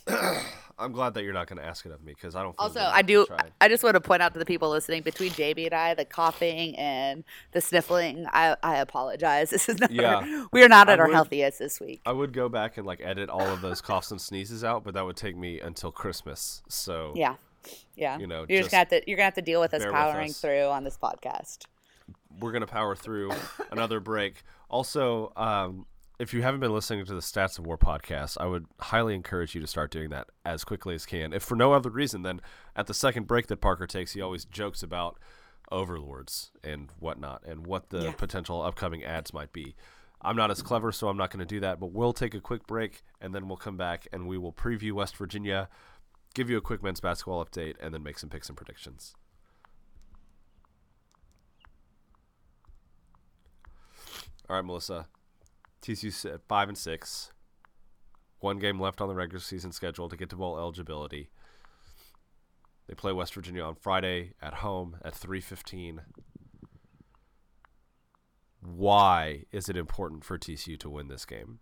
I'm glad that you're not going to ask it of me because I don't. Feel Also, I do. I just want to point out to the people listening between JB and I, the coughing and the sniffling. I, I apologize. This is not. Yeah. we are not I at our would- healthiest this week. I would go back and like edit all of those coughs and sneezes out, but that would take me until Christmas. So Yeah, yeah. You know, you're just, just gonna have to. You're gonna have to deal with us bear with powering us. through on this podcast. We're gonna power through another break. Also, um, if you haven't been listening to the Stats of War podcast, I would highly encourage you to start doing that as quickly as can. If for no other reason than at the second break that Parker takes, he always jokes about overlords and whatnot and what the Yeah. potential upcoming ads might be. I'm not as clever, so I'm not going to do that. But we'll take a quick break and then we'll come back and we will preview West Virginia, give you a quick men's basketball update, and then make some picks and predictions. All right, Melissa. TCU's at five and six. One game left on the regular season schedule to get to bowl eligibility. They play West Virginia on Friday at home at three fifteen. Why is it important for TCU to win this game?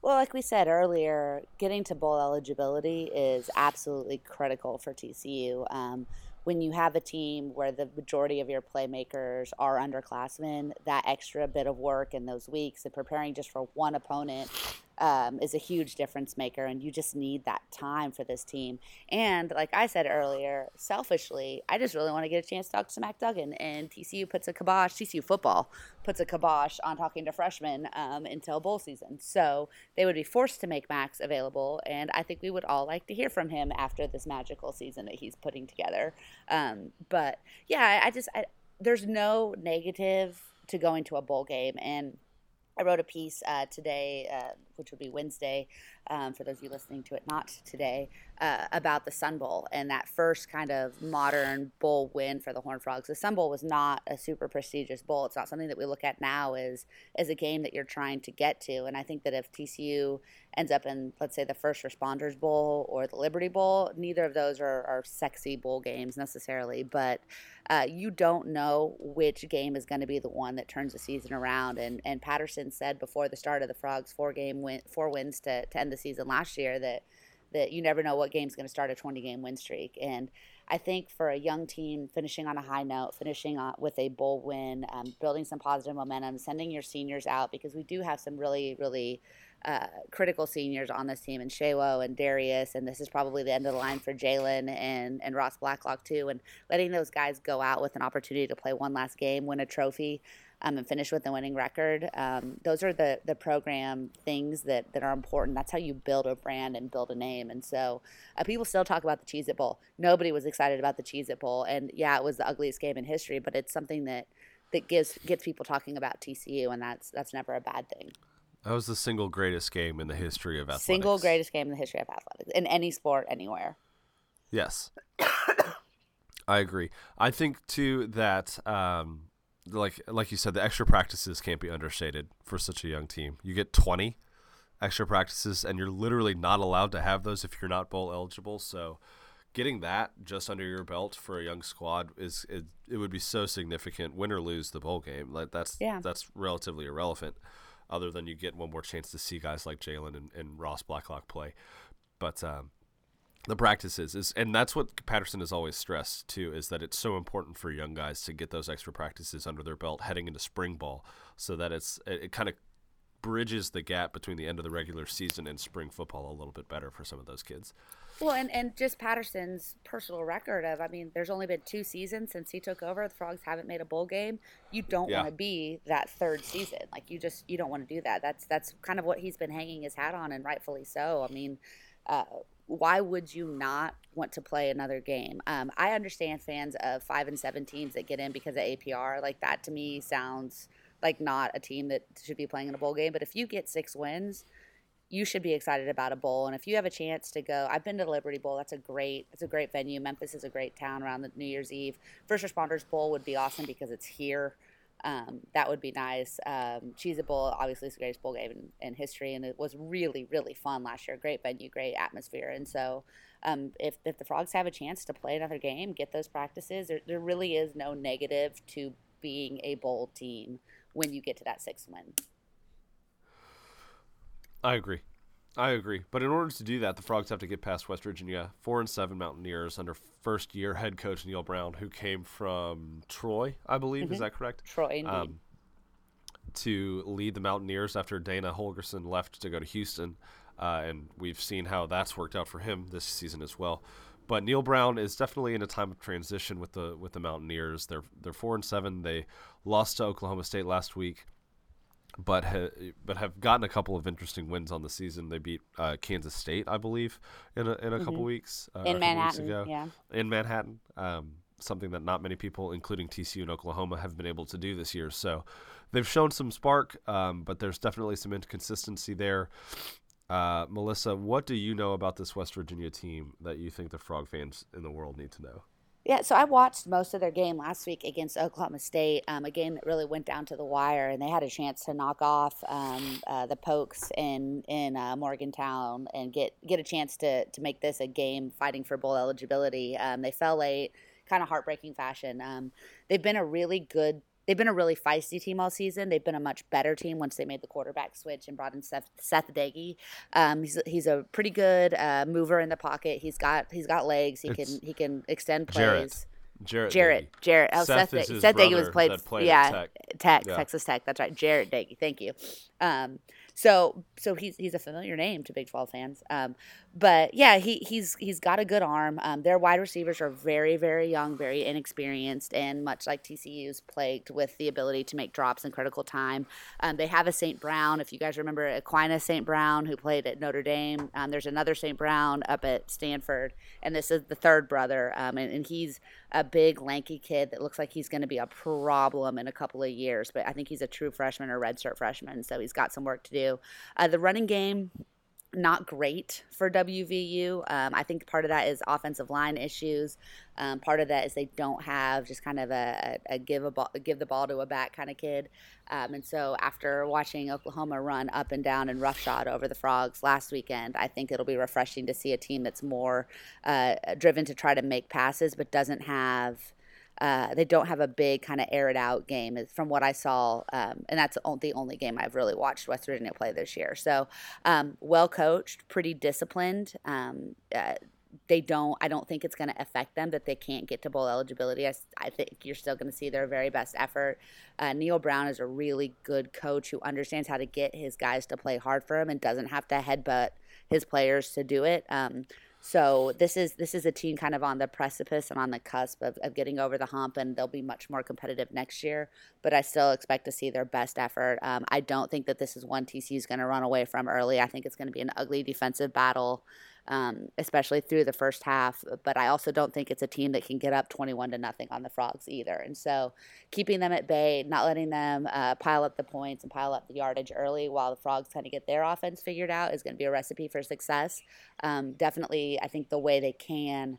Well, like we said earlier, getting to bowl eligibility is absolutely critical for TCU. Um, when you have a team where the majority of your playmakers are underclassmen, that extra bit of work in those weeks and preparing just for one opponent um, is a huge difference maker. And you just need that time for this team. And like I said earlier, selfishly, I just really want to get a chance to talk to Max Duggan. And TCU puts a kibosh, TCU football puts a kibosh on talking to freshmen um, until bowl season. So they would be forced to make Max available. And I think we would all like to hear from him after this magical season that he's putting together. Um, but yeah, I, I just, I, there's no negative to going to a bowl game. And I wrote a piece uh, today, uh, which would be Wednesday, um, for those of you listening to it not today, uh, about the Sun Bowl and that first kind of modern bowl win for the Horned Frogs. The Sun Bowl was not a super prestigious bowl. It's not something that we look at now as as a game that you're trying to get to. And I think that if TCU ends up in, let's say, the First Responders Bowl or the Liberty Bowl, neither of those are, are sexy bowl games necessarily, but uh, you don't know which game is going to be the one that turns the season around. And and Patterson said before the start of the Frogs four game win, four wins to, to end the season last year that that you never know what game's going to start a 20 game win streak. And I think for a young team finishing on a high note, finishing on, with a bowl win, um, building some positive momentum, sending your seniors out because we do have some really really uh, critical seniors on this team, and Sewo and Darius, and this is probably the end of the line for Jalen and and Ross Blacklock too, and letting those guys go out with an opportunity to play one last game, win a trophy. Um, and finish with a winning record. Um, those are the the program things that, that are important. That's how you build a brand and build a name. And so uh, people still talk about the Cheez It Bowl. Nobody was excited about the Cheez It Bowl. And yeah, it was the ugliest game in history, but it's something that that gives gets people talking about TCU, and that's that's never a bad thing. That was the single greatest game in the history of athletics. Single greatest game in the history of athletics in any sport anywhere. Yes, I agree. I think too that, um, like like you said, the extra practices can't be understated for such a young team. You get twenty extra practices, and you're literally not allowed to have those if you're not bowl eligible. So, getting that just under your belt for a young squad is it, it would be so significant. Win or lose the bowl game, like that's yeah. that's relatively irrelevant other than you get one more chance to see guys like Jalen and, and, Ross Blacklock play. But um, the practices is, and that's what Patterson has always stressed too, is that it's so important for young guys to get those extra practices under their belt heading into spring ball, so that it's it, it kind of bridges the gap between the end of the regular season and spring football a little bit better for some of those kids. Well, and, and just Patterson's personal record of, I mean, there's only been two seasons since he took over. The Frogs haven't made a bowl game. You don't yeah. want to be that third season. Like you just, you don't want to do that. That's, that's kind of what he's been hanging his hat on and rightfully so. I mean, uh, why would you not want to play another game? Um, I understand fans of five and seven teams that get in because of APR. Like that to me sounds like not a team that should be playing in a bowl game. But if you get six wins, you should be excited about a bowl. And if you have a chance to go, I've been to the Liberty Bowl. That's a great, it's a great venue. Memphis is a great town around the New Year's Eve. First Responders Bowl would be awesome because it's here. Um, that would be nice. Um, Bowl, obviously, is the greatest bowl game in, in, history, and it was really, really fun last year. Great venue, great atmosphere. And so, um, if, if the Frogs have a chance to play another game, get those practices, there, there really is no negative to being a bowl team when you get to that sixth win. I agree. I agree. But in order to do that, the Frogs have to get past West Virginia, four and seven Mountaineers under first year head coach Neal Brown, who came from Troy, I believe. Mm-hmm. Is that correct? Troy, um, to lead the Mountaineers after Dana Holgorsen left to go to Houston. Uh, and we've seen how that's worked out for him this season as well. But Neal Brown is definitely in a time of transition with the with the Mountaineers. They're they're four and seven. They lost to Oklahoma State last week but ha- but have gotten a couple of interesting wins on the season. They beat uh, Kansas State, I believe, in a in a mm-hmm. couple weeks uh, in Manhattan. Weeks yeah, in Manhattan, um, something that not many people, including TCU and Oklahoma, have been able to do this year. So they've shown some spark, um, but there's definitely some inconsistency there. Uh, Melissa, what do you know about this West Virginia team that you think the Frog fans in the world need to know? Yeah, so I watched most of their game last week against Oklahoma State, um, a game that really went down to the wire, and they had a chance to knock off um, uh, the Pokes in in uh, Morgantown and get get a chance to to make this a game fighting for bowl eligibility. Um, they fell late, kind of heartbreaking fashion. Um, they've been a really good they've been a really feisty team all season. They've been a much better team once they made the quarterback switch and brought in Seth, Seth. Um, he's he's a pretty good uh, mover in the pocket. He's got he's got legs. He it's can he can extend plays. Jarret. Jarret. Jarret. Oh, Seth, Seth, Seth was played. yeah, Tech. Tech yeah. Texas Tech. That's right. Jarret Doege. Thank you. Um, so so he's he's a familiar name to Big 12 fans. Um, but yeah, he he's he's got a good arm. Um, their wide receivers are very very young, very inexperienced, and much like TCU's plagued with the ability to make drops in critical time. Um, they have a St. Brown, if you guys remember Aquinas St. Brown, who played at Notre Dame. Um, there's another St. Brown up at Stanford, and this is the third brother, um, and, and he's a big lanky kid that looks like he's going to be a problem in a couple of years. But I think he's a true freshman or redshirt freshman, so he's got some work to do. Uh, the running game not great for WVU. Um, I think part of that is offensive line issues. Um, part of that is they don't have just kind of a, a give a ball, give the ball to a back kind of kid. Um, and so after watching Oklahoma run up and down and roughshod over the Frogs last weekend, I think it'll be refreshing to see a team that's more uh, driven to try to make passes, but doesn't have uh, they don't have a big kind of air it out game from what I saw, um, and that's the only game I've really watched West Virginia play this year. So um, well coached, pretty disciplined. Um, uh, they don't. I don't think it's going to affect them that they can't get to bowl eligibility. I, I think you're still going to see their very best effort. Uh, Neal Brown is a really good coach who understands how to get his guys to play hard for him and doesn't have to headbutt his players to do it. Um, so this is this is a team kind of on the precipice and on the cusp of, of getting over the hump, and they'll be much more competitive next year. But I still expect to see their best effort. Um, I don't think that this is one TC is going to run away from early. I think it's going to be an ugly defensive battle um, especially through the first half. But I also don't think it's a team that can get up 21 to nothing on the Frogs either. And so keeping them at bay, not letting them uh, pile up the points and pile up the yardage early while the Frogs kind of get their offense figured out is going to be a recipe for success. Um, definitely, I think the way they can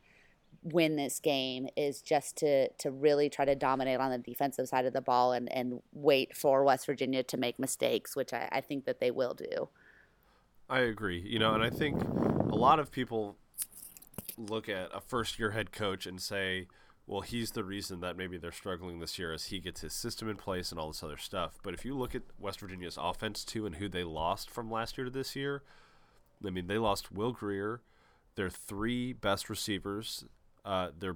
win this game is just to to really try to dominate on the defensive side of the ball and, and wait for West Virginia to make mistakes, which I, I think that they will do. I agree. You know, and I think a lot of people look at a first year head coach and say, well, he's the reason that maybe they're struggling this year as he gets his system in place and all this other stuff. But if you look at West Virginia's offense too and who they lost from last year to this year, I mean, they lost Will Grier, their three best receivers, uh, their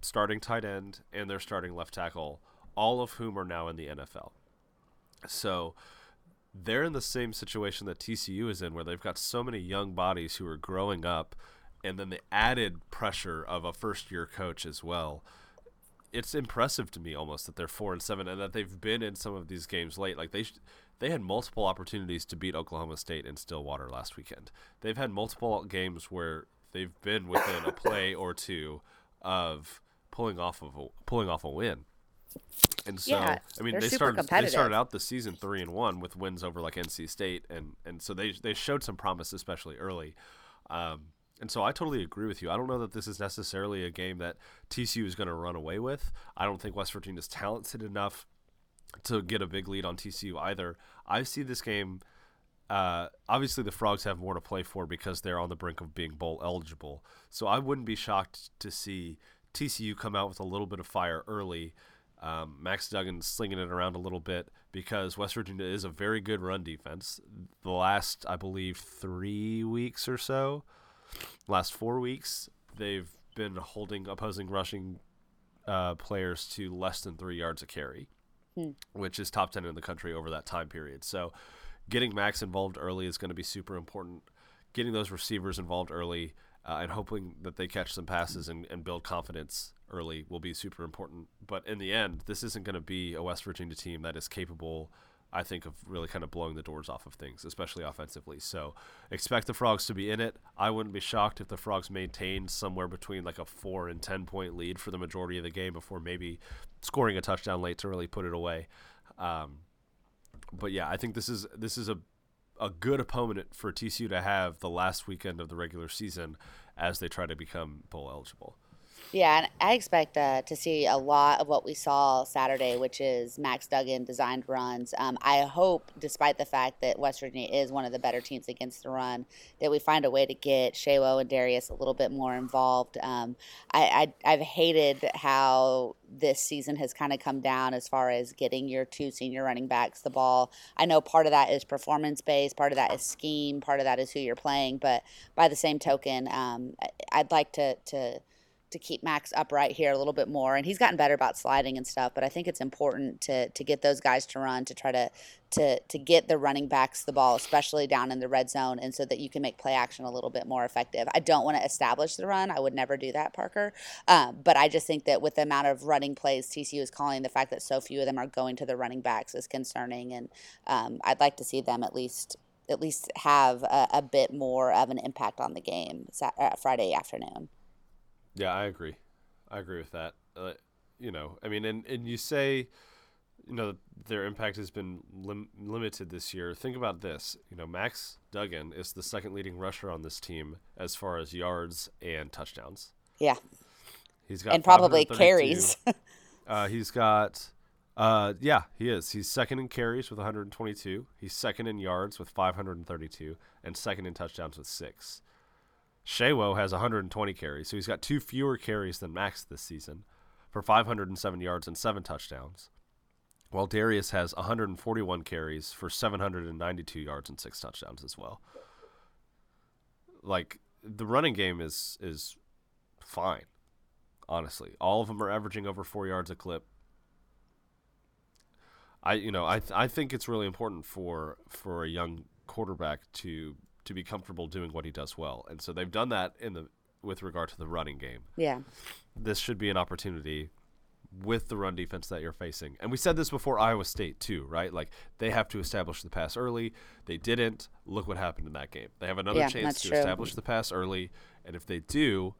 starting tight end, and their starting left tackle, all of whom are now in the NFL. So they're in the same situation that TCU is in, where they've got so many young bodies who are growing up, and then the added pressure of a first year coach as well. It's impressive to me almost that they're four and seven, and that they've been in some of these games late. Like they, sh- they had multiple opportunities to beat Oklahoma State in Stillwater last weekend. They've had multiple games where they've been within a play or two of pulling off of a, pulling off a win. And so, yeah, I mean, they started they started out the season three and one with wins over like NC State, and and so they they showed some promise, especially early. Um, and so I totally agree with you. I don't know that this is necessarily a game that TCU is going to run away with. I don't think West Virginia is talented enough to get a big lead on TCU either. I see this game. Uh, obviously, the Frogs have more to play for because they're on the brink of being bowl eligible. So I wouldn't be shocked to see TCU come out with a little bit of fire early um, Max Duggan slinging it around a little bit because West Virginia is a very good run defense. The last, I believe, three weeks or so, last four weeks, they've been holding opposing rushing uh, players to less than three yards a carry, hmm. which is top 10 in the country over that time period. So getting Max involved early is going to be super important. Getting those receivers involved early uh, and hoping that they catch some passes and, and build confidence early will be super important. But in the end, this isn't going to be a West Virginia team that is capable, I think, of really kind of blowing the doors off of things, especially offensively. So expect the Frogs to be in it. I wouldn't be shocked if the Frogs maintained somewhere between like a four and 10 point lead for the majority of the game before maybe scoring a touchdown late to really put it away. Um, but yeah, I think this is this is a a good opponent for TCU to have the last weekend of the regular season as they try to become bowl eligible. Yeah, and I expect uh, to see a lot of what we saw Saturday, which is Max Duggan designed runs. Um, I hope, despite the fact that West Virginia is one of the better teams against the run, that we find a way to get Sewo and Darius a little bit more involved. Um, I, I, I've hated how this season has kind of come down as far as getting your two senior running backs the ball. I know part of that is performance based, part of that is scheme, part of that is who you're playing. But by the same token, um, I'd like to to to keep Max upright here a little bit more. And he's gotten better about sliding and stuff, but I think it's important to to get those guys to run to try to to to get the running backs the ball, especially down in the red zone, and so that you can make play action a little bit more effective. I don't want to establish the run. I would never do that, Parker. Um, but I just think that with the amount of running plays TCU is calling, the fact that so few of them are going to the running backs is concerning, and um, I'd like to see them at least at least have a, a bit more of an impact on the game uh, Friday afternoon. Yeah, I agree. I agree with that. Uh, you know, I mean, and, and you say, you know, their impact has been lim- limited this year. Think about this. You know, Max Duggan is the second leading rusher on this team as far as yards and touchdowns. Yeah. He's got and probably carries. uh, he's got, uh, yeah, he is. He's second in carries with 122. He's second in yards with 532, and second in touchdowns with six. Sewo has 120 carries, so he's got two fewer carries than Max this season for 507 yards and seven touchdowns. While Darius has 141 carries for 792 yards and six touchdowns as well. Like the running game is is fine, honestly. All of them are averaging over four yards a clip. I you know I th- I think it's really important for for a young quarterback to to be comfortable doing what he does well. And so they've done that in the with regard to the running game. Yeah. This should be an opportunity with the run defense that you're facing. And we said this before Iowa State too, right? Like they have to establish the pass early. They didn't. Look what happened in that game. They have another yeah, chance to true. establish the pass early, and if they do,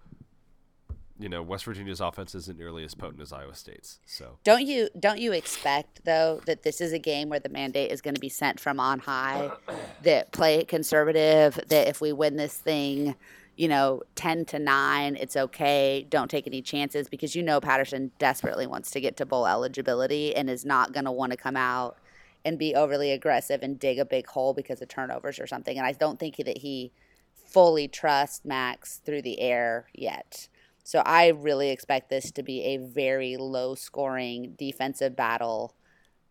you know, West Virginia's offense isn't nearly as potent as Iowa State's. So don't you don't you expect though that this is a game where the mandate is going to be sent from on high, that play it conservative, that if we win this thing, you know, ten to nine, it's okay. Don't take any chances because you know Patterson desperately wants to get to bowl eligibility and is not going to want to come out and be overly aggressive and dig a big hole because of turnovers or something. And I don't think that he fully trusts Max through the air yet. So I really expect this to be a very low scoring defensive battle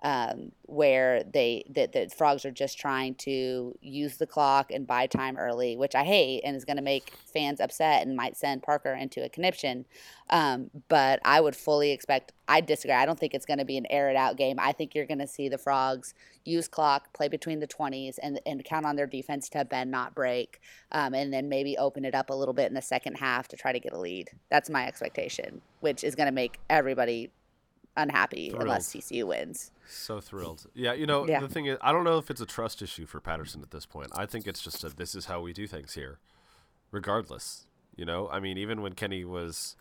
um, where they that the frogs are just trying to use the clock and buy time early, which I hate and is going to make fans upset and might send Parker into a conniption. Um, but I would fully expect. I disagree. I don't think it's going to be an air it out game. I think you're going to see the frogs use clock, play between the twenties, and and count on their defense to bend not break, um, and then maybe open it up a little bit in the second half to try to get a lead. That's my expectation, which is going to make everybody unhappy thrilled. unless TCU wins. So thrilled. Yeah, you know, yeah. the thing is, I don't know if it's a trust issue for Patterson at this point. I think it's just a this is how we do things here, regardless. You know, I mean, even when Kenny was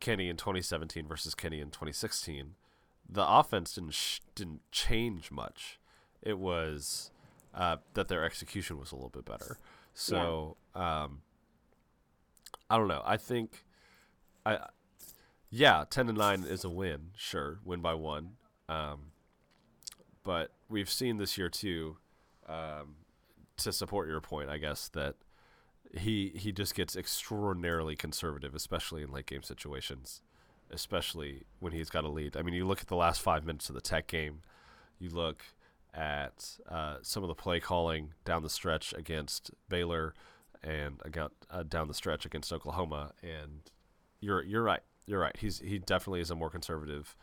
Kenny in 2017 versus Kenny in 2016, the offense didn't sh- didn't change much. It was uh, that their execution was a little bit better. So yeah. um, I don't know. I think I yeah, ten to nine is a win. Sure, win by one. Um, but we've seen this year too, um, to support your point, I guess that he he just gets extraordinarily conservative, especially in late game situations, especially when he's got a lead. I mean, you look at the last five minutes of the Tech game, you look at uh, some of the play calling down the stretch against Baylor and uh, down the stretch against Oklahoma, and you're you're right you're right. He's he definitely is a more conservative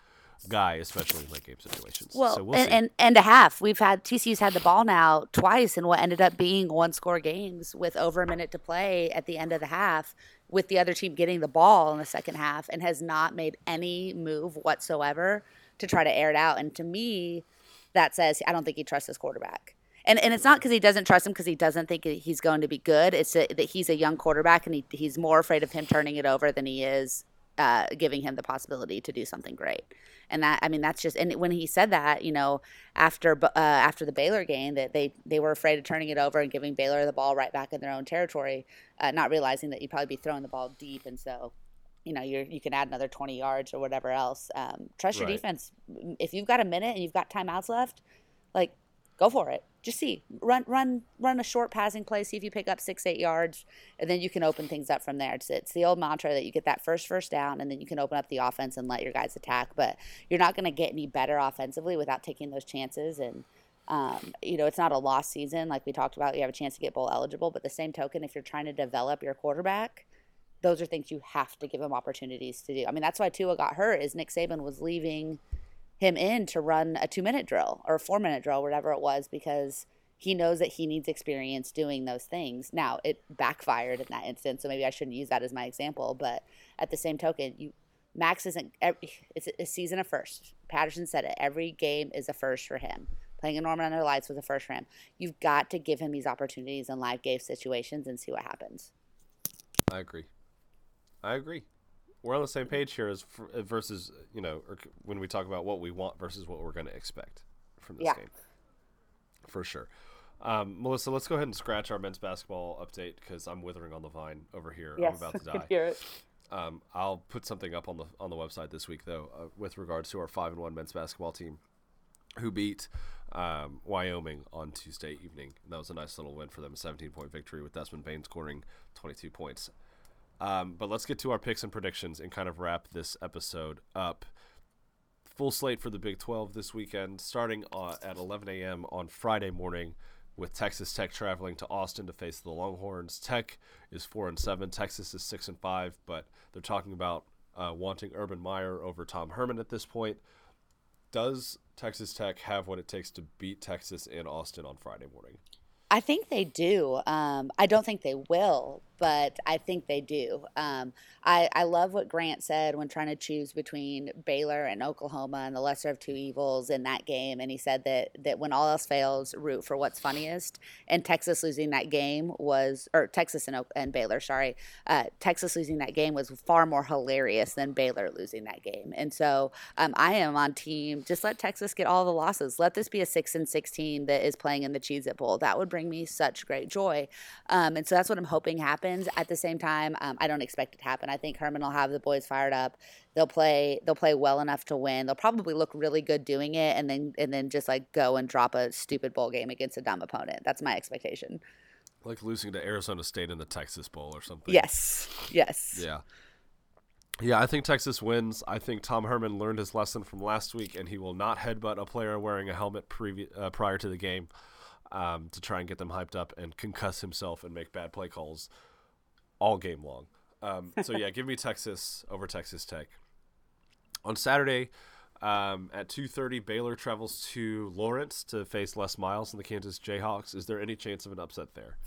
guy, especially in late game situations. Well, so we'll and, and, and a half. We've had TCU's had the ball now twice in what ended up being one score games with over a minute to play at the end of the half, with the other team getting the ball in the second half, and has not made any move whatsoever to try to air it out. And to me, that says I don't think he trusts his quarterback. And, and it's not because he doesn't trust him because he doesn't think he's going to be good. It's a, that he's a young quarterback and he, he's more afraid of him turning it over than he is uh, giving him the possibility to do something great. And that, I mean, that's just, and when he said that, you know, after uh, after the Baylor game, that they they were afraid of turning it over and giving Baylor the ball right back in their own territory, uh, not realizing that you'd probably be throwing the ball deep, and so, you know, you're you can add another twenty yards or whatever else. Um, trust your right. defense. If you've got a minute and you've got timeouts left, like go for it. Just see, run, run, run a short passing play. See if you pick up six, eight yards, and then you can open things up from there. It's, it's the old mantra that you get that first first down, and then you can open up the offense and let your guys attack. But you're not going to get any better offensively without taking those chances. And um, you know, it's not a lost season like we talked about. You have a chance to get bowl eligible, but the same token, if you're trying to develop your quarterback, those are things you have to give him opportunities to do. I mean, that's why Tua got hurt. Is Nick Saban was leaving him in to run a two minute drill or a four minute drill, whatever it was, because he knows that he needs experience doing those things. Now it backfired in that instance, so maybe I shouldn't use that as my example. But at the same token, you Max isn't. It's a season of first. Patterson said it. Every game is a first for him. Playing in Norman Under Lights was a first for him. You've got to give him these opportunities in live game situations and see what happens. I agree. I agree. We're on the same page here as versus you know when we talk about what we want versus what we're going to expect from this yeah. game. For sure. Um, Melissa, let's go ahead and scratch our men's basketball update because I'm withering on the vine over here. Yes, I'm about to die. hear it. Um, I'll put something up on the on the website this week though, uh, with regards to our five and one men's basketball team, who beat um, Wyoming on Tuesday evening. And that was a nice little win for them, a 17 point victory with Desmond Bane scoring 22 points. Um, but let's get to our picks and predictions and kind of wrap this episode up. Full slate for the Big 12 this weekend, starting uh, at 11 a.m. on Friday morning with Texas Tech traveling to Austin to face the Longhorns. Tech is four and seven. Texas is six and five, but they're talking about uh, wanting Urban Meyer over Tom Herman at this point. Does Texas Tech have what it takes to beat Texas in Austin on Friday morning? I think they do. Um, I don't think they will, but I think they do. Um, I, I love what Grant said when trying to choose between Baylor and Oklahoma and the lesser of two evils in that game. And he said that, that when all else fails, root for what's funniest. And Texas losing that game was, or Texas and, and Baylor, sorry, uh, Texas losing that game was far more hilarious than Baylor losing that game. And so um, I am on team, just let Texas get all the losses. Let this be a 6 and 16 that is playing in the Cheez It Bowl. That would bring me such great joy. Um, and so that's what I'm hoping happens happens. At the same time, um, I don't expect it to happen. I think Herman will have the boys fired up. They'll play. They'll play well enough to win. They'll probably look really good doing it, and then and then just like go and drop a stupid bowl game against a dumb opponent. That's my expectation. Like losing to Arizona State in the Texas Bowl or something. Yes. Yes. Yeah. Yeah, I think Texas wins. I think Tom Herman learned his lesson from last week, and he will not headbutt a player wearing a helmet previ- uh, prior to the game um, to try and get them hyped up and concuss himself and make bad play calls all game long. Um, so yeah, give me Texas over Texas Tech. On Saturday um, at 2:30, Baylor travels to Lawrence to face Les Miles and the Kansas Jayhawks. Is there any chance of an upset there?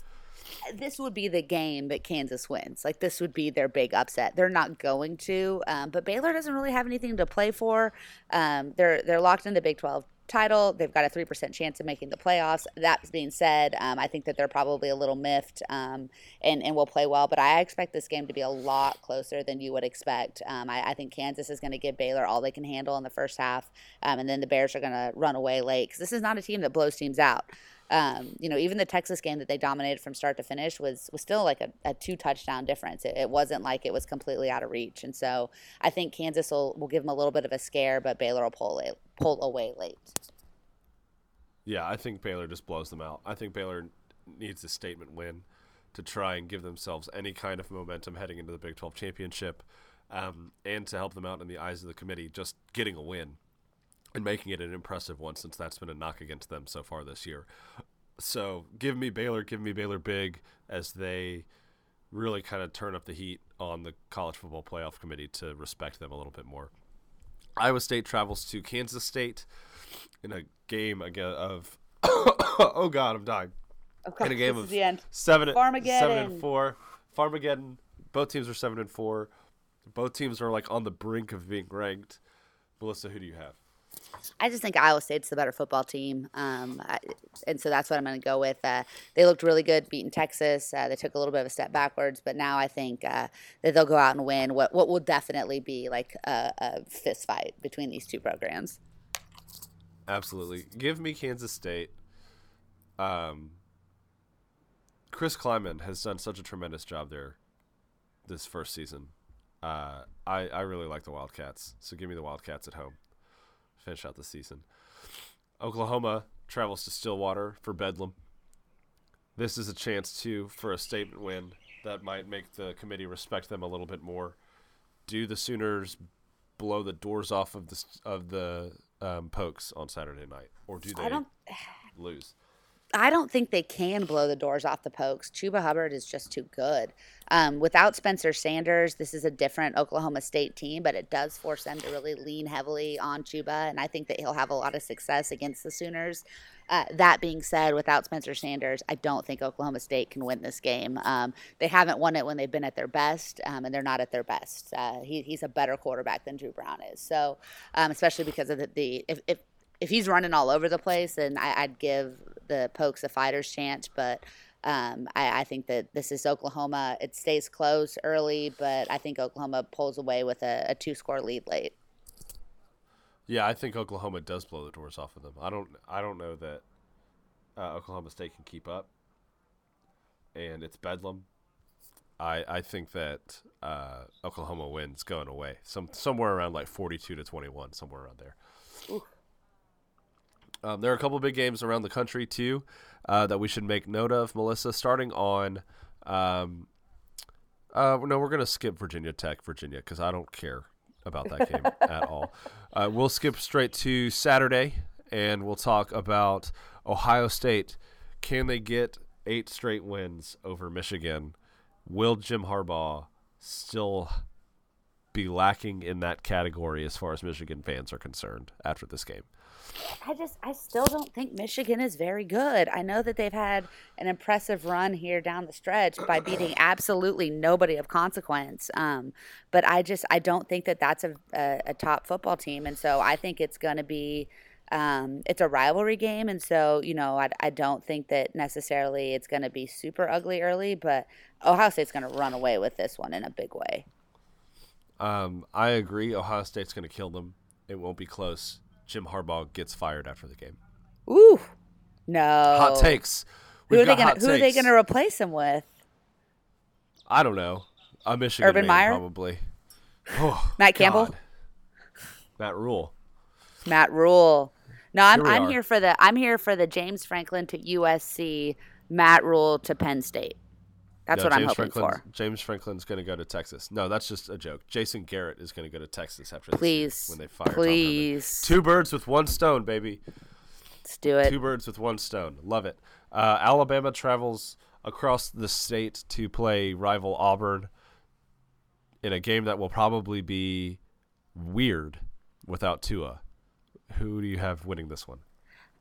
This would be the game that Kansas wins. Like this would be their big upset. They're not going to, um, but Baylor doesn't really have anything to play for. Um, they're they're locked into the Big 12 title. They've got a 3% chance of making the playoffs. That being said, um, I think that they're probably a little miffed um, and, and will play well, but I expect this game to be a lot closer than you would expect. Um, I, I, think Kansas is going to give Baylor all they can handle in the first half, um, and then the Bears are going to run away late because this is not a team that blows teams out. Um, you know, even the Texas game that they dominated from start to finish was was still like a, a two touchdown difference. It, it, wasn't like it was completely out of reach. And so I think Kansas will, will give them a little bit of a scare, but Baylor will pull, pull away late. Yeah, I think Baylor just blows them out. I think Baylor needs a statement win to try and give themselves any kind of momentum heading into the Big 12 championship um, and to help them out in the eyes of the committee, just getting a win and making it an impressive one since that's been a knock against them so far this year. So give me Baylor, give me Baylor big as they really kind of turn up the heat on the college football playoff committee to respect them a little bit more. Iowa State travels to Kansas State in a game again of oh god, I'm dying. Okay, in a game of the end. seven, seven and four. Farmageddon. Both teams are seven and four. Both teams are like on the brink of being ranked. Melissa, who do you have? I just think Iowa State's the better football team, um, I, and so that's what I'm going to go with. Uh, they looked really good beating Texas. Uh, they took a little bit of a step backwards, but now I think uh, that they'll go out and win what what will definitely be like a, a fist fight between these two programs. Absolutely, give me Kansas State. Um, Chris Klieman has done such a tremendous job there this first season. Uh, I I really like the Wildcats, so give me the Wildcats at home finish out the season. Oklahoma travels to Stillwater for Bedlam. This is a chance too for a statement win that might make the committee respect them a little bit more. Do the Sooners blow the doors off of the of the um, Pokes on Saturday night, or do they lose? I don't think they can blow the doors off the Pokes. Chuba Hubbard is just too good. Um, without Spencer Sanders, this is a different Oklahoma State team, but it does force them to really lean heavily on Chuba, and I think that he'll have a lot of success against the Sooners. Uh, that being said, without Spencer Sanders, I don't think Oklahoma State can win this game. Um, they haven't won it when they've been at their best, um, and they're not at their best. Uh, he, he's a better quarterback than Dru Brown is. So, um, especially because of the, the if, if if he's running all over the place, then I, would give the Pokes a fighter's chance. But um, I, I, think that this is Oklahoma. It stays close early, but I think Oklahoma pulls away with a, a two score lead late. Yeah, I think Oklahoma does blow the doors off of them. I don't. I don't know that uh, Oklahoma State can keep up, and it's bedlam. I I think that uh, Oklahoma wins going away, some somewhere around like forty two to twenty one, somewhere around there. Um, there are a couple big games around the country too uh, that we should make note of, Melissa. Starting on, um, uh, no, we're gonna skip Virginia Tech, Virginia, because I don't care about that game at all. Uh, we'll skip straight to Saturday, and we'll talk about Ohio State. Can they get eight straight wins over Michigan? Will Jim Harbaugh still be lacking in that category as far as Michigan fans are concerned after this game? I just, I still don't think Michigan is very good. I know that they've had an impressive run here down the stretch by beating absolutely nobody of consequence. Um, but I just, I don't think that that's a, a, a top football team. And so I think it's going to be, um, it's a rivalry game. And so, you know, I, I don't think that necessarily it's going to be super ugly early, but Ohio State's going to run away with this one in a big way. Um, I agree. Ohio State's going to kill them. It won't be close. Jim Harbaugh gets fired after the game. Ooh, no hot takes. We've who are they going? Who are they going to replace him with? I don't know. A Michigan Urban Meyer, probably. Oh, Matt Campbell. God. Matt Rhule. Matt Rhule. No, I'm here I'm here for the I'm here for the James Franklin to USC, Matt Rhule to Penn State. That's no, what James I'm hoping Franklin's, for. James Franklin's going to go to Texas. No, that's just a joke. Jason Garrett is going to go to Texas after this please when they fire please two birds with one stone, baby. Let's do it. Two birds with one stone. Love it. Uh, Alabama travels across the state to play rival Auburn in a game that will probably be weird without Tua. Who do you have winning this one?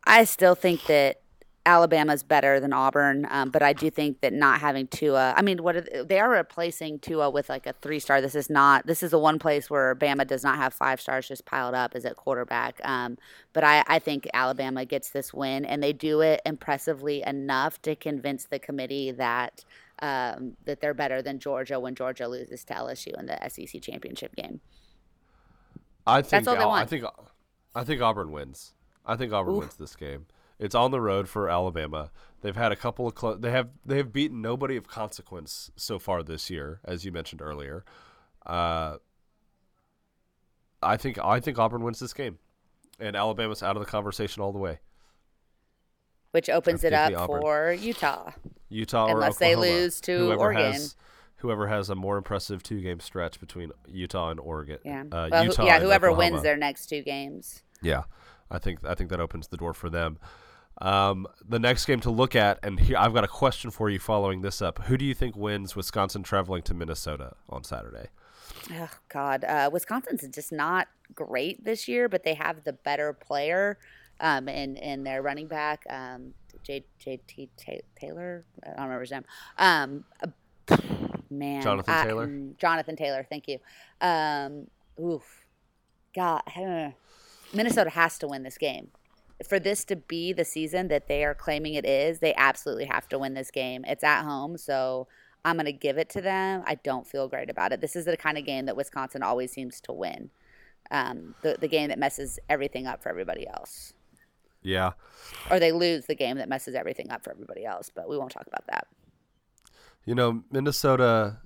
I still think that Alabama's better than Auburn, um, but I do think that not having Tua, I mean, what are, they are replacing Tua with like a three star. This is not. This is the one place where Bama does not have five stars just piled up as at quarterback. Um, but I, I think Alabama gets this win, and they do it impressively enough to convince the committee that um, that they're better than Georgia when Georgia loses to LSU in the SEC championship game. I think That's all they want. I think I think Auburn wins. I think Auburn Oof. wins this game. It's on the road for Alabama. They've had a couple of cl- they have they have beaten nobody of consequence so far this year, as you mentioned earlier. Uh, I think I think Auburn wins this game, and Alabama's out of the conversation all the way. Which opens it up for Utah. Utah, unless they lose to whoever Oregon. Has, whoever has a more impressive two game stretch between Utah and Oregon. Yeah, uh, well, Utah yeah. Whoever wins their next two games. Yeah, I think I think that opens the door for them. Um, the next game to look at, and here I've got a question for you following this up. Who do you think wins Wisconsin traveling to Minnesota on Saturday? Oh God, uh, Wisconsin's just not great this year, but they have the better player um, in in their running back, um, J J T Taylor. I don't remember his name. Um, uh, man, Jonathan Taylor. Mm, Jonathan Taylor. Thank you. Um, oof, God, Minnesota has to win this game for this to be the season that they are claiming it is, they absolutely have to win this game. It's at home, so I'm going to give it to them. I don't feel great about it. This is the kind of game that Wisconsin always seems to win. Um, the the game that messes everything up for everybody else. Yeah. Or they lose the game that messes everything up for everybody else, but we won't talk about that. You know, Minnesota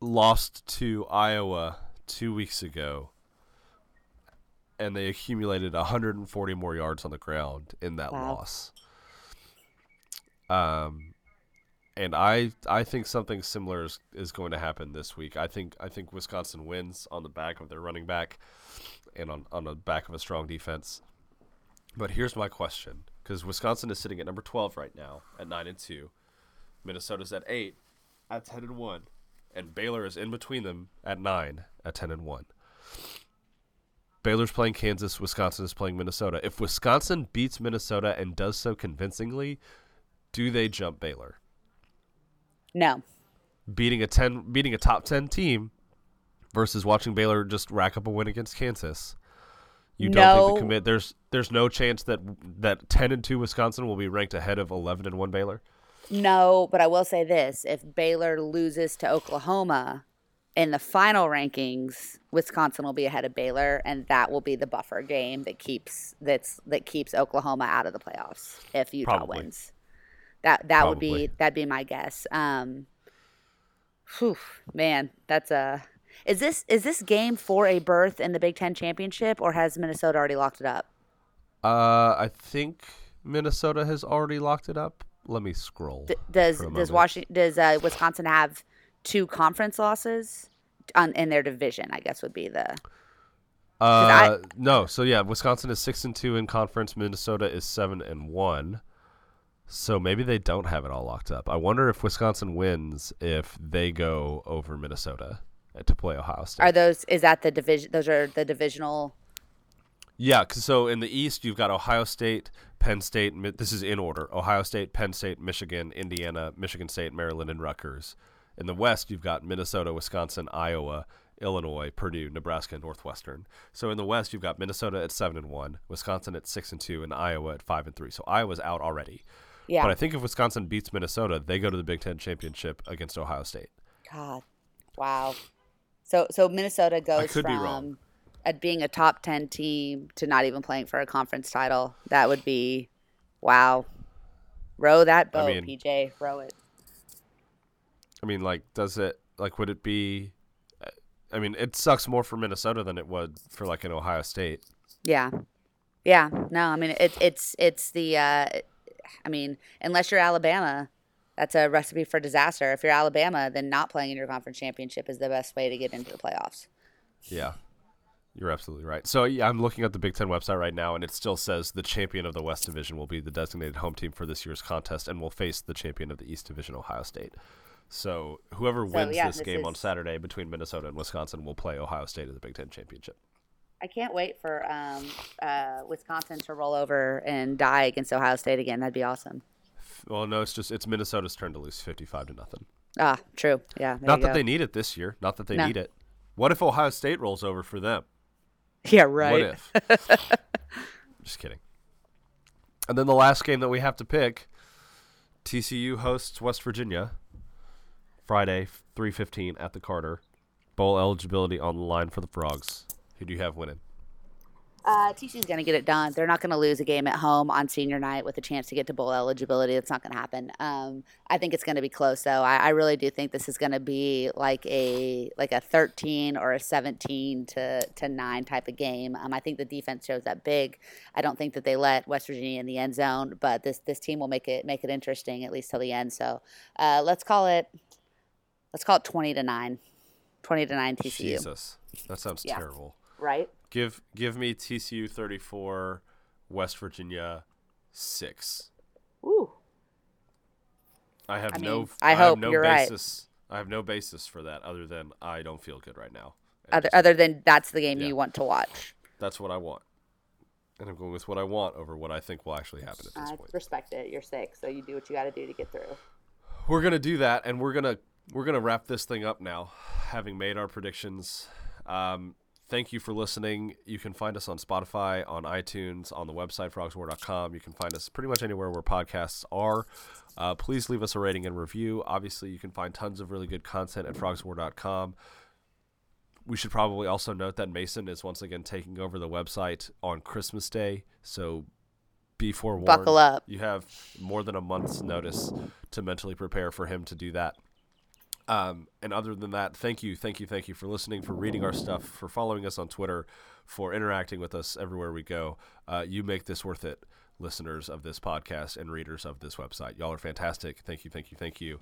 lost to Iowa two weeks ago and they accumulated 140 more yards on the ground in that wow. loss. Um, and I I think something similar is, is going to happen this week. I think I think Wisconsin wins on the back of their running back, and on on the back of a strong defense. But here's my question: because Wisconsin is sitting at number 12 right now at nine and two, Minnesota's at eight at 10 and one, and Baylor is in between them at nine at 10 and one. Baylor's playing Kansas. Wisconsin is playing Minnesota. If Wisconsin beats Minnesota and does so convincingly, do they jump Baylor? No. Beating a ten, beating a top ten team, versus watching Baylor just rack up a win against Kansas. You don't think the commit there's there's no chance that that ten and two Wisconsin will be ranked ahead of eleven and one Baylor. No, but I will say this: if Baylor loses to Oklahoma in the final rankings, Wisconsin will be ahead of Baylor, and that will be the buffer game that keeps that's that keeps Oklahoma out of the playoffs if Utah Probably. wins. That that would be that'd be my guess. Um, whew, man, that's a. Is this is this game for a berth in the Big Ten championship, or has Minnesota already locked it up? Uh, I think Minnesota has already locked it up. Let me scroll. D- does does. Washington does uh, Wisconsin have two conference losses on in their division? I guess would be the Uh, no. So yeah, Wisconsin is six and two in conference. Minnesota is seven and one. So maybe they don't have it all locked up. I wonder if Wisconsin wins if they go over Minnesota to play Ohio State. are those is that the division? Those are the divisional. Yeah, 'cause so in the East you've got Ohio State, Penn State. This is in order: Ohio State, Penn State, Michigan, Indiana, Michigan State, Maryland, and Rutgers. In the West you've got Minnesota, Wisconsin, Iowa, Illinois, Purdue, Nebraska, and Northwestern. So in the West you've got Minnesota at seven and one, Wisconsin at six and two, and Iowa at five and three. So Iowa's out already. Yeah. But I think if Wisconsin beats Minnesota, they go to the Big Ten championship against Ohio State. God, wow. So so Minnesota goes be from wrong. at being a top ten team to not even playing for a conference title. That would be wow. Row that boat, mean- PJ. Row it. I mean, like, does it like would it be? I mean, it sucks more for Minnesota than it would for like an Ohio State. Yeah. Yeah. No, I mean it, it's it's the uh I mean, unless you're Alabama, that's a recipe for disaster. If you're Alabama, then not playing in your conference championship is the best way to get into the playoffs. Yeah, you're absolutely right. So yeah, I'm looking at the Big Ten website right now, and it still says the champion of the West Division will be the designated home team for this year's contest, and will face the champion of the East Division, Ohio State. So whoever wins yeah, this, this game on Saturday between Minnesota and Wisconsin will play Ohio State in the Big Ten championship. I can't wait for um, uh, Wisconsin to roll over and die against Ohio State again. That'd be awesome. Well, no, it's just it's Minnesota's turn to lose 55 to nothing. Ah, true. Yeah. Not that they need it this year. Not that they No. need it. What if Ohio State rolls over for them? Yeah. Right. What if? Just kidding. And then the last game that we have to pick, TCU hosts West Virginia. Friday, three fifteen at the Carter. Bowl eligibility on the line for the Frogs. Who do you have winning? Uh, TCU's going to get it done. They're not going to lose a game at home on senior night with a chance to get to bowl eligibility. That's not going to happen. Um, I think it's going to be close, though. I, I really do think this is going to be like a like a 13 or a 17 to, to nine type of game. Um, I think the defense shows up big. I don't think that they let West Virginia in the end zone, but this this team will make it make it interesting at least till the end. So uh, let's call it let's call it 20 to nine. 20 to 9 TCU. Jesus, that sounds Yeah. terrible. Right? Give give me TCU thirty four, West Virginia six. Ooh. I have I no. mean, I have hope no you're right. basis. I have no basis for that other than I don't feel good right now. Other, just- other than that's the game Yeah. you want to watch. That's what I want. And I'm going with what I want over what I think will actually happen at this I point. respect it. You're sick, so you do what you got to do to get through. We're gonna do that, and we're gonna we're gonna wrap this thing up now, having made our predictions. Um, thank you for listening. You can find us on Spotify, on iTunes, on the website frogswar.com. You can find us pretty much anywhere where podcasts are. Uh, please leave us a rating and review. Obviously, you can find tons of really good content at frogswar.com. We should probably also note that Mason is once again taking over the website on Christmas Day, so be forewarned. Buckle up. You have more than a month's notice to mentally prepare for him to do that. Um, and other than that, thank you, thank you, thank you for listening, for reading our stuff, for following us on Twitter, for interacting with us everywhere we go. Uh, you make this worth it, listeners of this podcast and readers of this website. Y'all are fantastic. Thank you, thank you, thank you.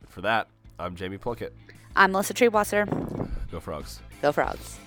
And for that, I'm Jamie Plunkett. I'm Melissa Triebwasser. Go Frogs. Go Frogs.